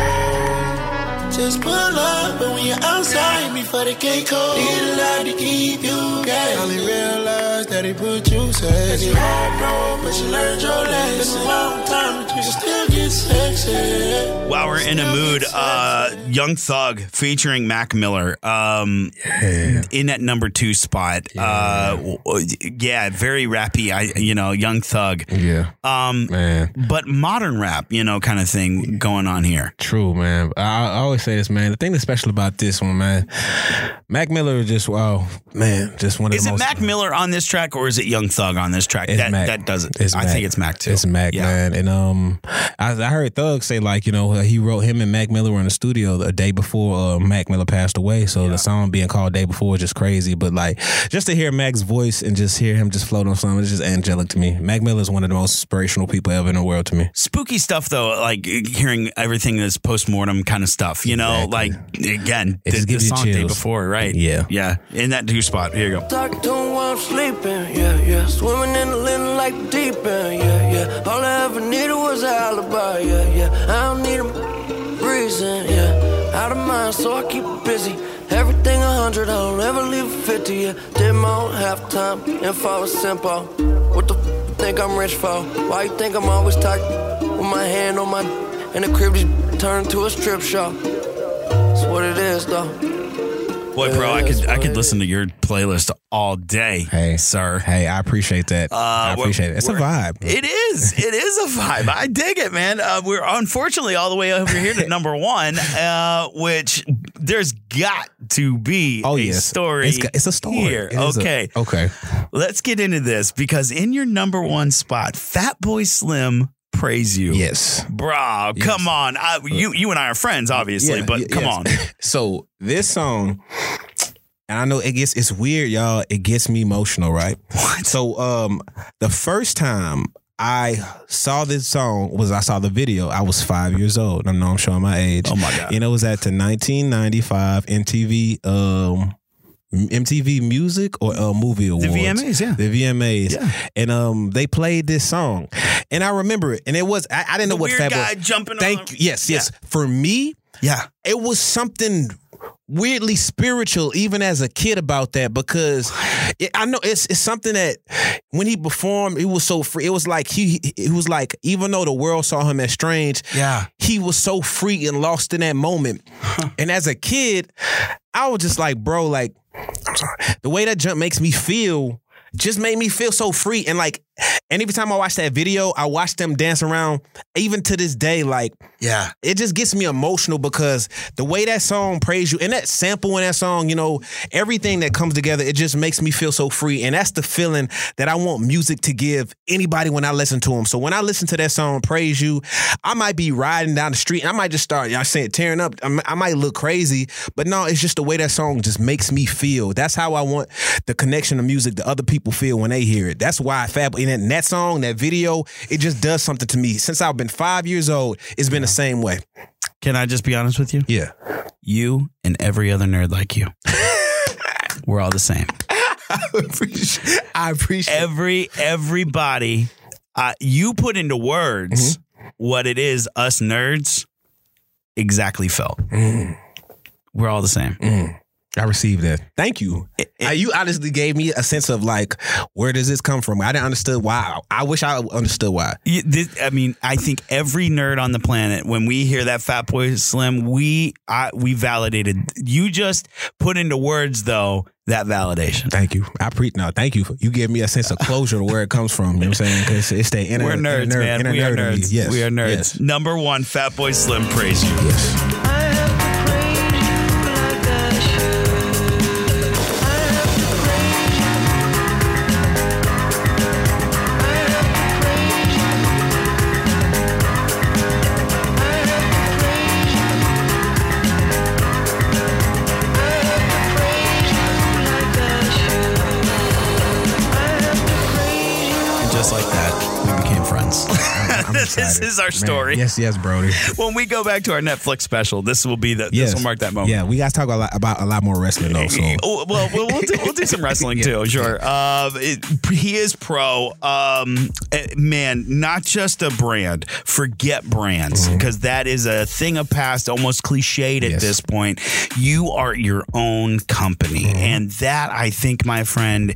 S7: Just pull up, but when you're outside before the gate cold, need a lot to keep you gas. Only realize that he put you safe. It's hard, bro, but you learned your lesson. It's a long time between we can still get sexy.
S2: While we're in a mood, uh, Young Thug featuring Mac Miller, um, in that number two spot. Uh, w- w- yeah, very rappy. I, you know, Young Thug.
S3: Yeah,
S2: Um,
S3: man.
S2: but modern rap, you know, kind of thing going on here.
S3: True, man. I, I always say this, man. The thing that's special about this one, man, Mac Miller just wow, man, just one of
S2: Is
S3: the
S2: it
S3: most.
S2: Mac Miller on this track or is it Young Thug on this track? That
S3: Mac.
S2: that doesn't.
S3: It's
S2: I
S3: Mac.
S2: think it's Mac too.
S3: It's Mac,
S2: Yeah.
S3: man. And um, I, I heard Thug say like, you know, he wrote him and Mac Miller were in the studio a day before uh, Mac Miller passed away. So the song being called "Day Before" is just crazy. But like, just to hear Mac's voice and just hear him just float on something, it's just angelic to me. Mac Miller is one of the most inspirational people ever in the world to me.
S2: Spooky stuff though, like hearing everything that's post mortem kind of stuff. You know,
S3: Exactly.
S2: like again,
S3: It
S2: the,
S3: just
S2: the
S3: gives you
S2: song day before, right?
S3: Yeah.
S2: yeah. In that two spot. Here you go.
S7: Talk to him while I'm sleeping, yeah, yeah. Swimming in the linen like deep end, yeah, yeah. All I ever needed was an alibi, yeah, yeah. I don't need a reason, yeah. Out of mind, so I keep busy. Everything a hundred, I don't ever leave a fifty, yeah. Did my own halftime, if I was simple. What the f- you think I'm rich for? Why you think I'm always tight? With my hand on my and the crib just turned to a strip shop. That's what it is, though.
S2: Boy, bro, I could I could listen to your playlist all day.
S3: Hey,
S2: sir.
S3: Hey, I appreciate that. I
S2: Uh, we're-
S3: appreciate it. It's a vibe.
S2: It is. It is a vibe. I dig it, man. Uh, we're unfortunately all the way over here to [LAUGHS] number one, uh, which there's got to be
S3: Oh
S2: a
S3: yes,
S2: story.
S3: It's, it's a story.
S2: here.
S3: Is a-
S2: okay,
S3: okay.
S2: let's get into this because in your number one spot, Fatboy Slim praise you.
S3: Yes.
S2: Bro, come on. I, you you and I are friends, obviously,
S3: Yeah,
S2: but
S3: y-
S2: come
S3: yes.
S2: on. [LAUGHS]
S3: so this song, and I know it gets it's weird, y'all. It gets me emotional, right?
S2: What?
S3: So um the first time I saw this song was I saw the video. I was five years old. I know I'm showing my age.
S2: Oh my God.
S3: You know, it was at the 1995 MTV um MTV Music or uh, Movie Awards.
S2: The VMAs, yeah.
S3: The VMAs.
S2: Yeah.
S3: And um they played this song. And I remember it. And it was I, I didn't know
S2: The
S3: what
S2: weird guy jumping on
S3: Thank you. Yes, yes. For me,
S2: Yeah.
S3: it was something weirdly spiritual even as a kid about that because it, I know it's it's something that when he performed it was so free it was like he it was like even though the world saw him as strange
S2: Yeah.
S3: he was so free and lost in that moment and as a kid I was just like bro like I'm sorry. The way that jump makes me feel just made me feel so free and like and every time I watch that video I watch them dance around even to this day like
S2: Yeah.
S3: it just gets me emotional because the way that song praise you and that sample in that song, you know, everything that comes together, it just makes me feel so free. And that's the feeling that I want music to give anybody when I listen to them. So when I listen to that song, Praise You, I might be riding down the street and I might just start, y'all saying, tearing up. I might look crazy, but no, it's just the way that song just makes me feel. That's how I want the connection of music that other people feel when they hear it. That's why Fab, and that- that song, that video, it just does something to me. Since I've been five years old, it's been the same way.
S2: Can I just be honest with you?
S3: Yeah.
S2: You and every other nerd like you. [LAUGHS] We're all the same.
S3: I appreciate. I appreciate.
S2: Every everybody, uh, you put into words mm-hmm. what it is us nerds exactly felt. Mm-hmm. We're all the same. Mm-hmm.
S3: I received that. Thank you. Uh, you honestly gave me a sense of like, where does this come from? I didn't understand why. I wish I understood why.
S2: You- this- I mean, I think every nerd on the planet, when we hear that Fatboy Slim, we I, we validated. You just put into words though that validation.
S3: Thank you. I pre no. Thank you. You gave me a sense of closure to where it comes from. You know what I'm saying? Because it's the inner.
S2: We're nerds,
S3: nerd-
S2: man.
S3: inner
S2: We are
S3: nerd in me.
S2: nerds.
S3: Yes.
S2: We are nerds.
S3: Yes.
S2: Number one, Fatboy Slim, praise you.
S3: yes. I'm
S2: this is our
S3: Man,
S2: story.
S3: Yes, yes, Brody.
S2: When we go back to our Netflix special, this will be the.
S3: Yes.
S2: This will mark that moment.
S3: Yeah, we guys talk a lot about a lot more wrestling though. So [LAUGHS]
S2: well, we'll, we'll, do, we'll do some [LAUGHS] wrestling too, sure. Um, it, he is pro. Um, eh, man, not just a brand. Forget brands because that is a thing of past, almost cliched at
S3: Yes.
S2: this point. You are your own company, and that I think, my friend,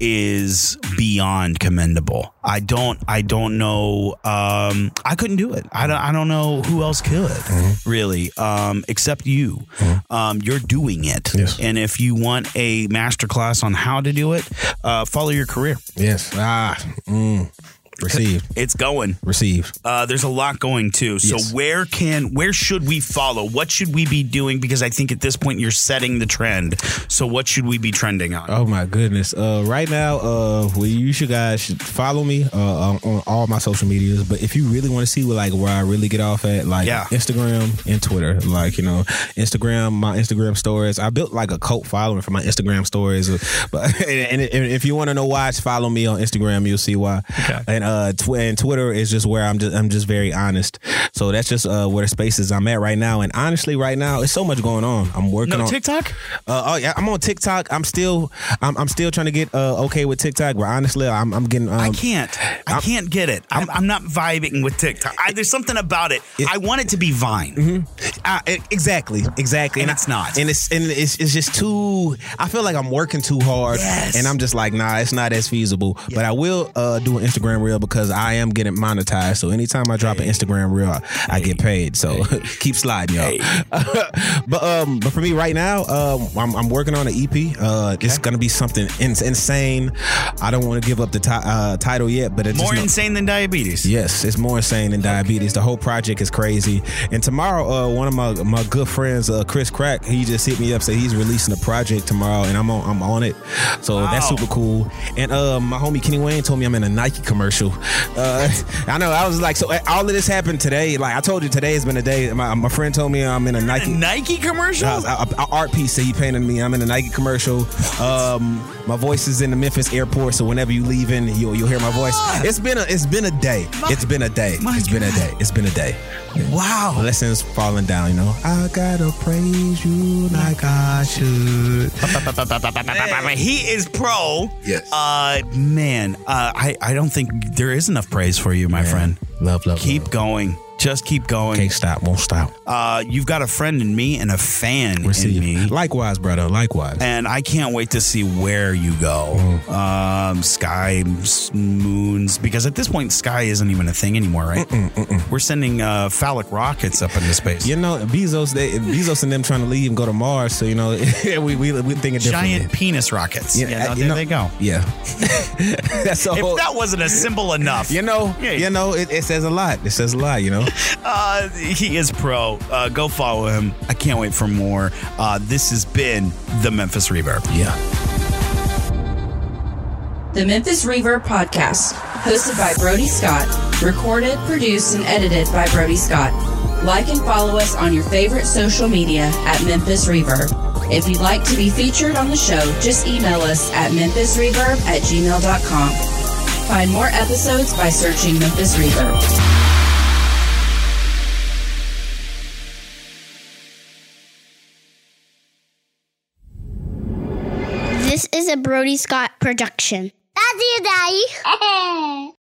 S2: is beyond commendable. I don't. I don't know. Um, I couldn't do it. I don't. I don't know who else could really, um, except you. Um, you're doing it,
S3: Yes.
S2: and if you want a master class on how to do it, uh, follow your career.
S3: Yes. Ah. Mm. [LAUGHS] Receive.
S2: It's going.
S3: Receive.
S2: Uh, there's a lot going too. So
S3: Yes.
S2: where can where should we follow? What should we be doing? Because I think at this point you're setting the trend. So what should we be trending on?
S3: Oh my goodness! Uh, right now, uh, well, you should guys should follow me uh, on, on all my social medias. But if you really want to see what like where I really get off at, like
S2: Yeah.
S3: Instagram and Twitter, like you know, Instagram, my Instagram stories. I built like a cult following for my Instagram stories. [LAUGHS] But and, and if you want to know why, just follow me on Instagram. You'll see why.
S2: Okay.
S3: And uh, tw- and Twitter is just where I'm just I'm just very honest. So that's just uh where the spaces I'm at right now. And honestly, right now, it's so much going on. I'm working
S2: no
S3: on
S2: TikTok.
S3: uh, oh yeah, I'm on TikTok. I'm still, I'm, I'm still trying to get uh, okay with TikTok. But honestly, I'm, I'm getting. Um,
S2: I can't. I
S3: I'm-
S2: can't get it. I'm, I'm not vibing with TikTok. I, there's something about it. I want it to be Vine.
S3: Uh, e- exactly, exactly,
S2: And it's not.
S3: and it's and it's, it's just too. I feel like I'm working too hard,
S2: Yes.
S3: and I'm just like, nah, it's not as feasible. But I will uh, do an Instagram reel because I am getting monetized. So anytime I drop an Instagram reel, I, I get paid. So [LAUGHS] keep sliding, y'all. [LAUGHS] but um, but for me right now, um, I'm, I'm working on an EP. Uh, it's gonna be something in- insane. I don't want to give up the ti- uh, title yet, but it's
S2: More
S3: no-
S2: insane than diabetes.
S3: Yes, it's more insane than diabetes. The whole project is crazy. And tomorrow, uh, one of my my good friends, uh, Chris Crack, he just hit me up said he's releasing a project tomorrow, and I'm on I'm on it. So that's super cool. And uh, my homie Kenny Wayne told me I'm in a Nike commercial. Uh, I know. I was like, so uh, all of this happened today. Like I told you, today has been a day. My, my friend told me I'm in a
S2: A
S3: Nike.
S2: Nike commercial.
S3: Uh, a, a art piece that he painted me. I'm in a Nike commercial. Um, my voice is in the Memphis airport, so whenever you leaving, you'll you'll hear my voice. It's been a it's been a day. It's been a day.
S2: My
S3: It's been a day. It's been a day.
S2: wow.
S3: Lessons falling down. You know, I gotta praise you like I should.
S2: He is pro.
S3: Yes.
S2: Uh, man, uh, I I don't think there is enough praise for you, my friend.
S3: Love, love.
S2: Keep
S3: love.
S2: going. Just keep going.
S3: Can't stop. Won't stop.
S2: Uh, you've got a friend in me and a fan
S3: Receive.
S2: in me.
S3: Likewise, brother. Likewise.
S2: and I can't wait to see where you go.
S3: Mm.
S2: Um, sky, moons, because at this point, sky isn't even a thing anymore, right? We're sending uh, phallic rockets up into space.
S3: You know, Bezos, they, Bezos and them trying to leave and go to Mars. So you know, [LAUGHS] we we we thinking differently.
S2: Giant penis rockets. Yeah,
S3: uh,
S2: there
S3: know-
S2: they go.
S3: Yeah. [LAUGHS] That's a whole.
S2: If that wasn't a symbol enough,
S3: You know,
S2: Yeah.
S3: you know, it, it says a lot. It says a lot, you know. [LAUGHS]
S2: uh, he is pro. Uh, go follow him. I can't wait for more. Uh, this has been the Memphis Reverb.
S3: Yeah.
S1: The Memphis Reverb Podcast, hosted by Brody Scott, recorded, produced, and edited by Brody Scott. Like and follow us on your favorite social media at Memphis Reverb. If you'd like to be featured on the show, just email us at memphisreverb at gmail.com. Find more episodes by searching Memphis Reverb.
S8: Is a Brody Scott production.
S9: That's you, Daddy. [LAUGHS]